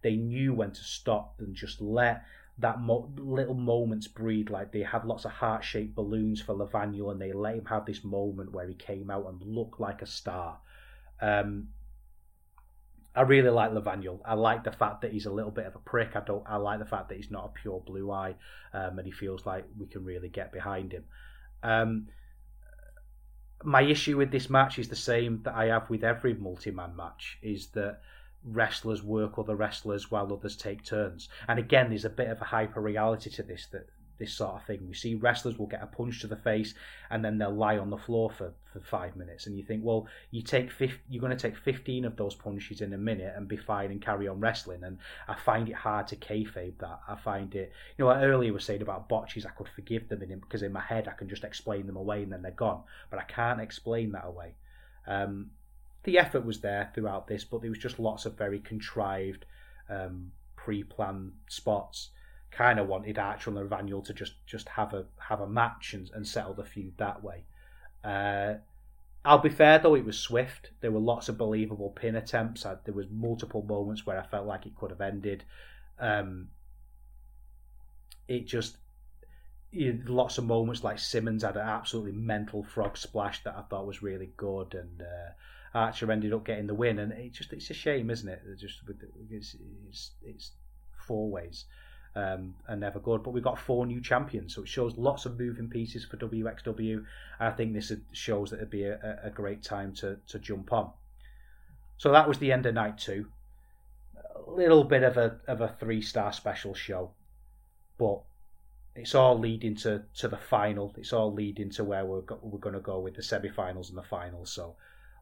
they knew when to stop and just let that mo- little moments breathe. Like they had lots of heart shaped balloons for Levaniel, and they let him have this moment where he came out and looked like a star. Um, I really like Levaniel. I like the fact that he's a little bit of a prick. I don't. I like the fact that he's not a pure blue eye, um, and he feels like we can really get behind him. Um, my issue with this match is the same that I have with every multi-man match: is that wrestlers work other wrestlers while others take turns. And again, there's a bit of a hyper reality to this that this sort of thing. We see wrestlers will get a punch to the face and then they'll lie on the floor for, for five minutes. And you think, well, you take 50, you're going to take 15 of those punches in a minute and be fine and carry on wrestling. And I find it hard to kayfabe that. I find it, you know, what earlier was saying about botches, I could forgive them in, because in my head I can just explain them away and then they're gone. But I can't explain that away. Um, the effort was there throughout this, but there was just lots of very contrived, um, pre-planned spots. Kind of wanted Archer and Levaniel to just just have a have a match and, and settle the feud that way. Uh, I'll be fair though, it was swift. There were lots of believable pin attempts. I, there was multiple moments where I felt like it could have ended. Um, it just lots of moments like Simmons had an absolutely mental frog splash that I thought was really good, and uh, Archer ended up getting the win, and it just it's a shame, isn't it? Just it's it's, it's four ways. Um, and never good. But we've got four new champions, so it shows lots of moving pieces for WXW. And I think this shows that it'd be a, a great time to, to jump on. So that was the end of night two. A little bit of a of a three star special show, but it's all leading to, to the final. It's all leading to where we're go, we're going to go with the semi finals and the finals. So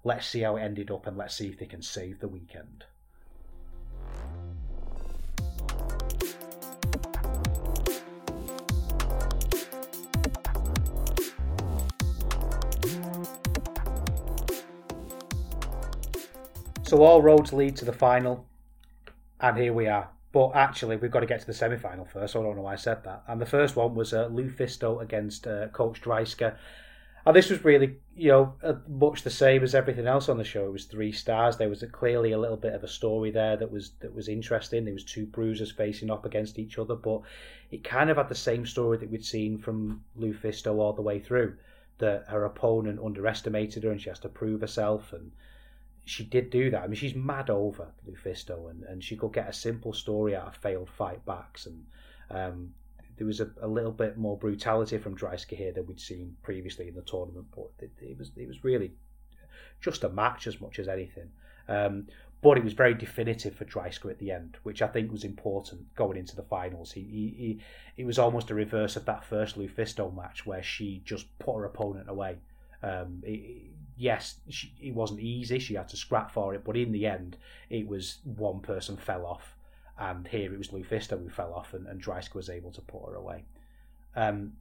let's see how it ended up and let's see if they can save the weekend. So all roads lead to the final, and here we are. But actually, we've got to get to the semi final first. I don't know why I said that. And the first one was uh, Lufisto against uh, Coach Dreissker. And this was really, you know, uh, much the same as everything else on the show. It was three stars. There was a, clearly a little bit of a story there that was that was interesting. There was two bruisers facing up against each other, but it kind of had the same story that we'd seen from Lufisto all the way through. That her opponent underestimated her, and she has to prove herself. And she did do that. I mean, she's mad over Lufisto, and, and she could get a simple story out of failed fight backs and. Um, there was a, a little bit more brutality from Dreissker here than we'd seen previously in the tournament, but it, it was it was really just a match as much as anything. Um, but it was very definitive for Dreissker at the end, which I think was important going into the finals. He, he, he it was almost a reverse of that first Lufisto match where she just put her opponent away. Um, it, yes, she, it wasn't easy; she had to scrap for it, but in the end, it was one person fell off and here it was Lufisto who fell off, and, and Dreissker was able to put her away. Um,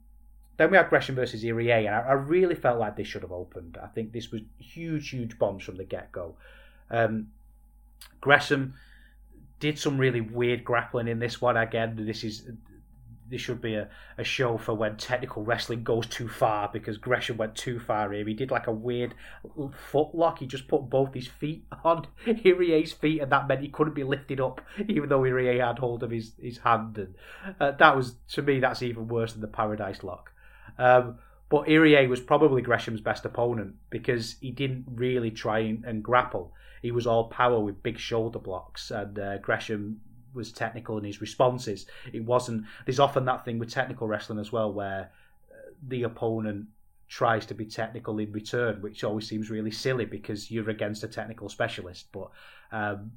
then we had Gresham versus Irie, and I, I, really felt like this should have opened. I think this was huge, huge bombs from the get go. Um, Gresham did some really weird grappling in this one. Again, this is there should be a, a show for when technical wrestling goes too far because Gresham went too far here. He did like a weird foot lock. He just put both his feet on Irie's feet, and that meant he couldn't be lifted up, even though Irie had hold of his, his hand. And uh, that was, to me, that's even worse than the Paradise Lock. Um, but Irie was probably Gresham's best opponent because he didn't really try and, and grapple. He was all power with big shoulder blocks, and uh, Gresham was technical in his responses. It wasn't. There's often that thing with technical wrestling as well, where uh, the opponent tries to be technical in return, which always seems really silly because you're against a technical specialist. But um,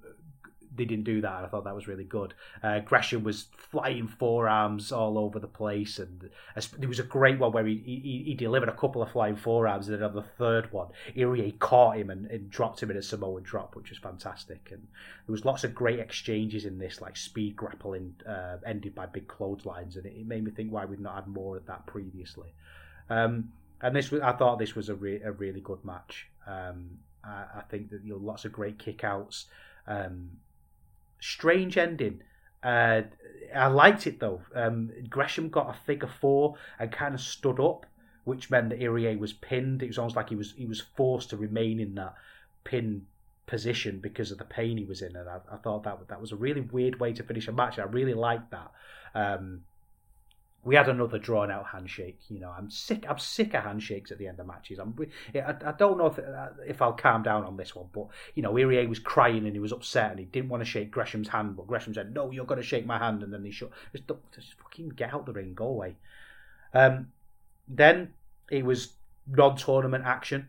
they didn't do that. I thought that was really good. Uh, Gresham was flying forearms all over the place, and there was a great one where he, he, he delivered a couple of flying forearms, and then on the third one, Irie caught him and, and, dropped him in a Samoan drop, which was fantastic. And there was lots of great exchanges in this, like speed grappling, uh, ended by big clotheslines, and it, it, made me think why we'd not had more of that previously. Um, and this, was, I thought this was a, re- a really good match. Um, I, I, think that you know, lots of great kickouts. Um, strange ending. Uh, I liked it though. Um, Gresham got a figure four and kind of stood up, which meant that Irie was pinned. It was almost like he was he was forced to remain in that pin position because of the pain he was in, and I, I thought that that was a really weird way to finish a match. I really liked that. Um, we had another drawn out handshake. You know, I'm sick. I'm sick of handshakes at the end of matches. I'm. I, I don't know if uh, if I'll calm down on this one, but you know, Irie was crying and he was upset and he didn't want to shake Gresham's hand, but Gresham said, "No, you're going to shake my hand," and then he shut. Just, just fucking get out the ring, go away. Um, then it was non-tournament action.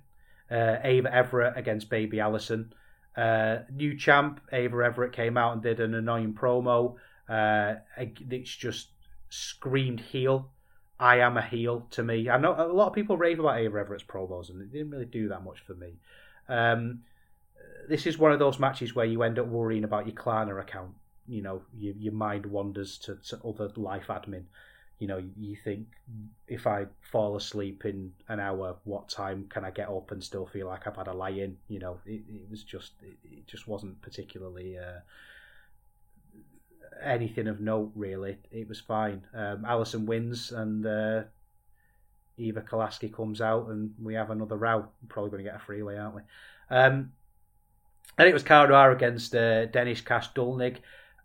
Uh, Ava Everett against Baby Allison. Uh, new champ Ava Everett came out and did an annoying promo. Uh, it's just screamed heel. I am a heel to me. I know a lot of people rave about Ava Everett's promos, and it didn't really do that much for me. Um, this is one of those matches where you end up worrying about your Klarna account. You know, your, your mind wanders to, to other life admin. You know, you think if I fall asleep in an hour, what time can I get up and still feel like I've had a lie in? You know, it, it was just it, it just wasn't particularly. Uh, anything of note really. It was fine. Um, Allison wins and uh, Eva Kolaski comes out and we have another row. We're probably going to get a freeway, aren't we? Um, and it was Cara against uh, Dennis Cash Dullnig.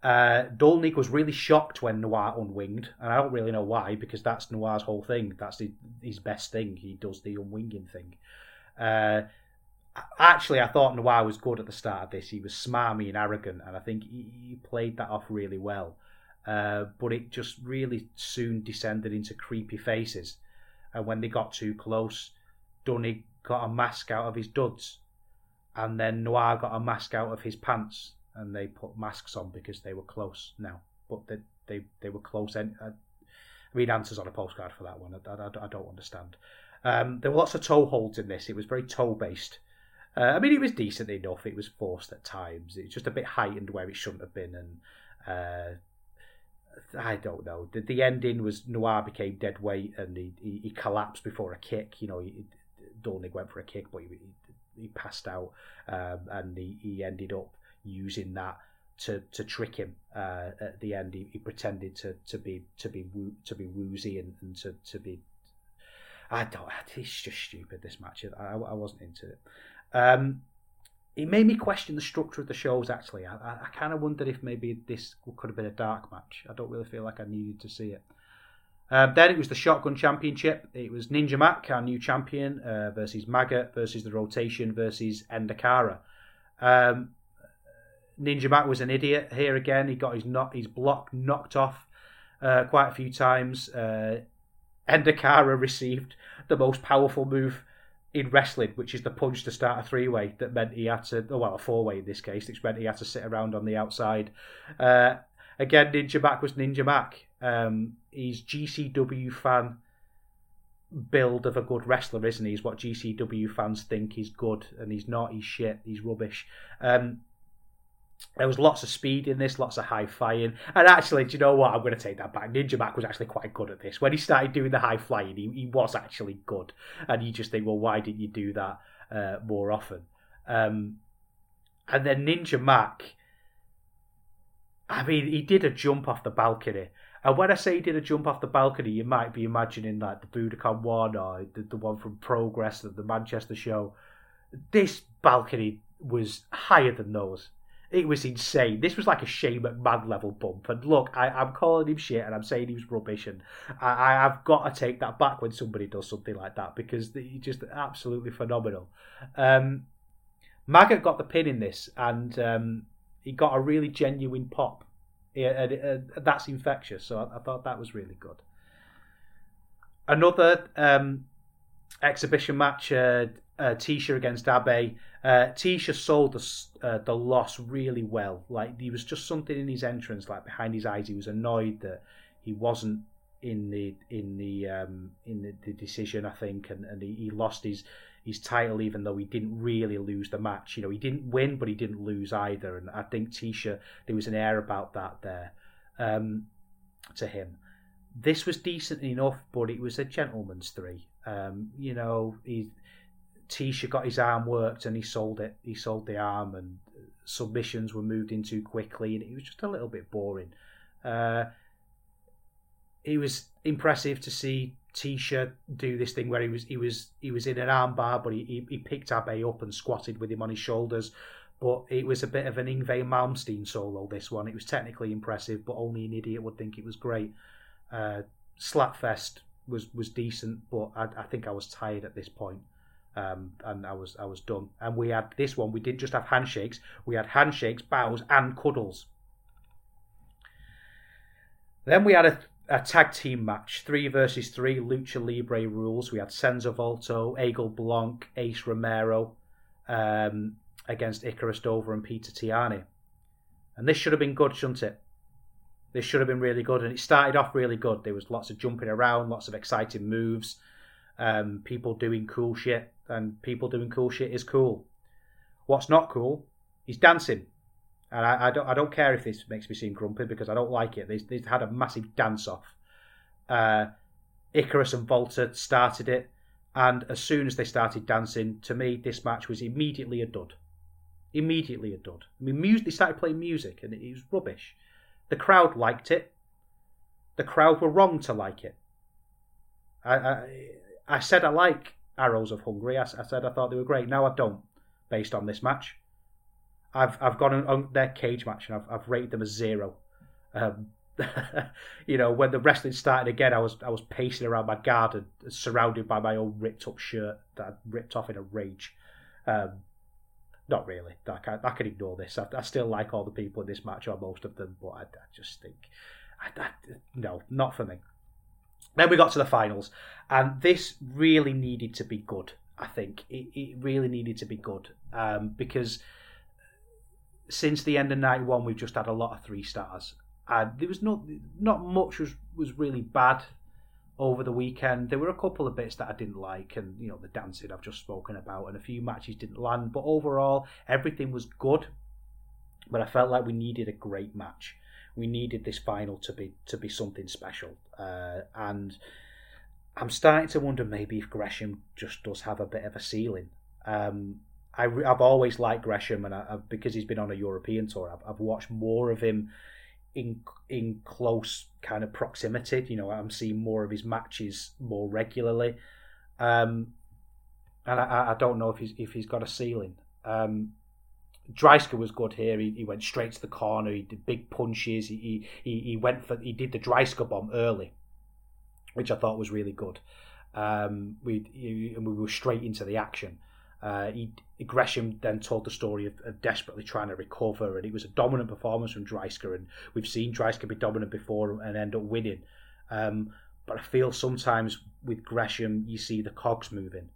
Uh, Dullnig was really shocked when Noir unwinged, and I don't really know why because that's Noir's whole thing. That's his, his best thing. He does the unwinging thing. Uh, actually, I thought Noir was good at the start of this. He was smarmy and arrogant, and I think he, played that off really well. Uh, but it just really soon descended into creepy faces. And when they got too close, Dunny got a mask out of his duds, and then Noir got a mask out of his pants, and they put masks on because they were close now. But they they, they were close. And I, I mean, answers on a postcard for that one. I, I, I don't understand. Um, there were lots of toe holds in this. It was very toe based. Uh, I mean, it was decent enough. It was forced at times. It's just a bit heightened where it shouldn't have been, and uh, I don't know. The, the ending was Noir became dead weight and he, he, he collapsed before a kick. You know, he, Dornig went for a kick, but he, he passed out, um, and he, he ended up using that to to trick him uh, at the end. He, he, pretended to, to be to be to be woozy and, and to, to be. I don't. It's just stupid. This match. I, I wasn't into it. Um, it made me question the structure of the shows. Actually, I, I, kind of wondered if maybe this could have been a dark match. I don't really feel like I needed to see it. Um, then it was the Shotgun Championship. It was Ninja Mac, our new champion, uh, versus Maggot versus the Rotation versus Ender Kara. Um, Ninja Mac was an idiot here again. He got his not his block knocked off uh, quite a few times. Uh, Ender Kara received the most powerful move in wrestling, which is the punch to start a three way, that meant he had to, oh, well, a four way in this case, which meant he had to sit around on the outside. Uh, again, Ninja Mac was Ninja Mac. Um, he's GCW fan build of a good wrestler, isn't he? He's what GCW fans think he's good, and he's not. He's shit. He's rubbish. Um, there was lots of speed in this, lots of high flying. And actually, do you know what? I'm going to take that back. Ninja Mac was actually quite good at this. When he started doing the high flying, he, he was actually good. And you just think, well, why didn't you do that uh, more often? Um, and then Ninja Mac, I mean, he did a jump off the balcony. And when I say he did a jump off the balcony, you might be imagining like the Budokan one or the, the one from Progress of the Manchester show. This balcony was higher than those. It was insane. This was like a Shane McMahon level bump. And look, I, I'm calling him shit and I'm saying he was rubbish. And I, have got to take that back when somebody does something like that because he's just absolutely phenomenal. Um, Maggot got the pin in this and um, he got a really genuine pop. Yeah, that's infectious. So I, I, thought that was really good. Another um, exhibition match, uh, uh, Tischer against Abe. Uh, Tischer sold the uh, the loss really well. Like there was just something in his entrance, like behind his eyes. He was annoyed that he wasn't in the in the um, in the, the, decision, I think, and, and he, he, lost his his title even though he didn't really lose the match. You know, he didn't win, but he didn't lose either. And I think Tischer, there was an air about that there um, to him. This was decent enough, but it was a gentleman's three. Um, you know, he Tischer got his arm worked and he sold it. He sold the arm, and submissions were moved in too quickly, and it was just a little bit boring. Uh, it was impressive to see Tischer do this thing where he was he was he was in an armbar, but he, he, he picked Abe up and squatted with him on his shoulders. But it was a bit of an Yngwie Malmsteen solo. This one, it was technically impressive, but only an idiot would think it was great. Uh, Slapfest was was decent, but I, I think I was tired at this point um, and I was I was done. And we had this one. We didn't just have handshakes. We had handshakes, bows, and cuddles. Then we had a, a tag team match, three versus three, lucha libre rules. We had Senza Volto, Eagle Blanc, Ace Romero um, against Icarus Dover and Peter Tihanyi. And this should have been good, shouldn't it? This should have been really good, and it started off really good. There was lots of jumping around, lots of exciting moves, um, people doing cool shit and people doing cool shit is cool. What's not cool is dancing. And I, I, don't I don't care if this makes me seem grumpy because I don't like it. They, they had a massive dance off. Uh, Icarus and Volto started it, and as soon as they started dancing, to me this match was immediately a dud. Immediately a dud. I mean, music, they started playing music, and it was rubbish. The crowd liked it. The crowd were wrong to like it. I, I, I said I like Arrows of Hungary. I, I, said I thought they were great. Now I don't, based on this match. I've I've gone on, their cage match and I've I've rated them as zero. Um, you know, when the wrestling started again, I was I was pacing around my garden, surrounded by my own ripped up shirt that I'd ripped off in a rage. Um, not really. I can, I can ignore this. I, I, still like all the people in this match, or most of them, but I, I just think, I, no, not for me. Then we got to the finals, and this really needed to be good. I think it, it really needed to be good um, because since the end of night one, we've just had a lot of three stars, and there was not not much was was really bad over the weekend. There were a couple of bits that I didn't like, and you know the dancing I've just spoken about, and a few matches didn't land. But overall, everything was good. But I felt like we needed a great match we needed this final to be to be something special. Uh, and I'm starting to wonder maybe if Gresham just does have a bit of a ceiling. Um, I, have always liked Gresham, and I, because he's been on a European tour, I've, I've, watched more of him in in close kind of proximity. You know, I'm seeing more of his matches more regularly, um, and I, I, don't know if he's if he's got a ceiling. Um, Dreissker was good here. He, he went straight to the corner. He did big punches. He he, he went for he did the Dreissker bomb early, which I thought was really good. Um, we and we were straight into the action. Uh, he, Gresham then told the story of, of, desperately trying to recover, and it was a dominant performance from Dreissker. And we've seen Dreissker be dominant before and end up winning. Um, but I feel sometimes with Gresham, you see the cogs moving.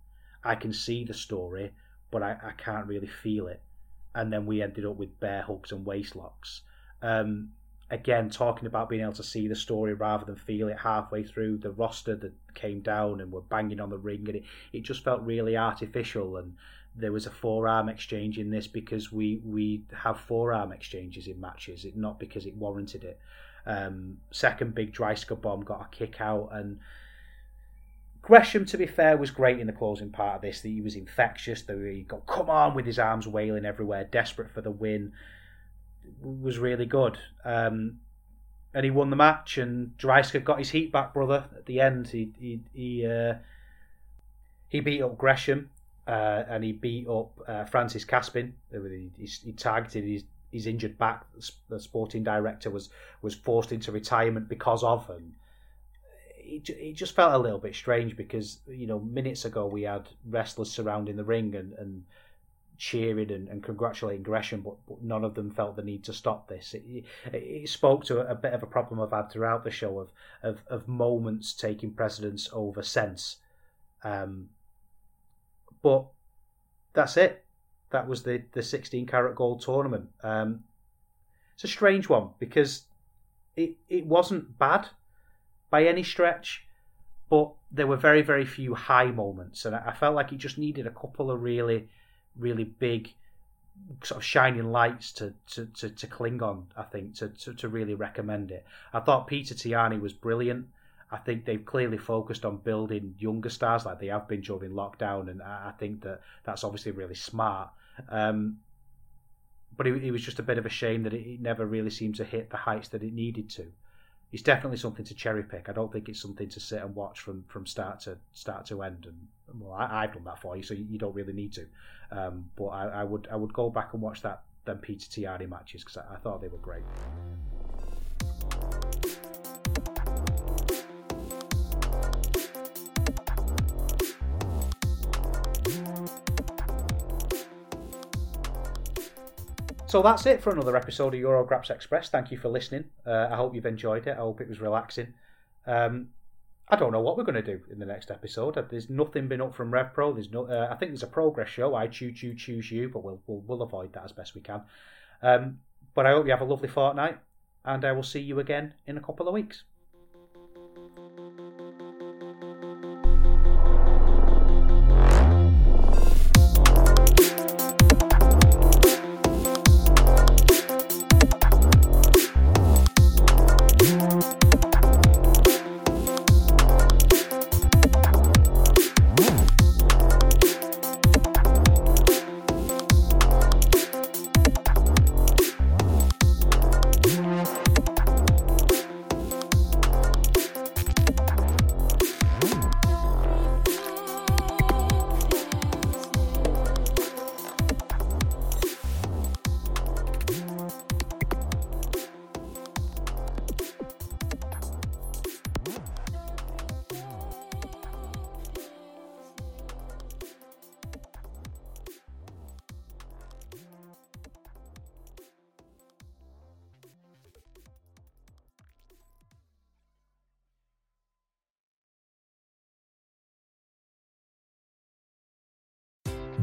I can see the story, but I, I can't really feel it and then we ended up with bear hugs and waist locks. Um, again, talking about being able to see the story rather than feel it halfway through the roster that came down and were banging on the ring, and it, it just felt really artificial. And there was a forearm exchange in this because we we have forearm exchanges in matches, it not because it warranted it. Um, second big Dreissker bomb got a kick out and Gresham, to be fair, was great in the closing part of this. That He was infectious. That He got come on with his arms wailing everywhere, desperate for the win. Was really good. Um, and he won the match. And Dreissker got his heat back, brother. At the end, he he he, uh, he beat up Gresham, uh, and he beat up uh, Francis Caspin. He, he, he tagged his his injured back. The sporting director was was forced into retirement because of, and it, it just felt a little bit strange because you know minutes ago we had wrestlers surrounding the ring and, and cheering and, and congratulating Gresham, but, but, none of them felt the need to stop this. It, it, it spoke to a, bit of a problem I've had throughout the show of of, of moments taking precedence over sense. Um, but that's it. That was the the 16 carat gold tournament. Um, it's a strange one because it it wasn't bad by any stretch, but there were very, very few high moments, and I felt like it just needed a couple of really, really big sort of shining lights to, to, to, to cling on, I think, to, to, to really recommend it. I thought Peter Tihanyi was brilliant. I think they've clearly focused on building younger stars like they have been during lockdown, and I think that that's obviously really smart. Um, but it, it, was just a bit of a shame that it, it never really seemed to hit the heights that it needed to it's definitely something to cherry pick. I don't think it's something to sit and watch from, from start to start to end. And well, I, have done that for you, so you, you don't really need to. Um, but I, I, would I would go back and watch that them Peter Tihanyi matches because I, I thought they were great. So that's it for another episode of Eurograps Express. Thank you for listening. Uh, I hope you've enjoyed it. I hope it was relaxing. Um, I don't know what we're going to do in the next episode. There's nothing been up from RevPro. There's no. Uh, I think there's a progress show. I choose you, choose you, but we'll, we'll, we'll avoid that as best we can. Um, but I hope you have a lovely fortnight, and I will see you again in a couple of weeks.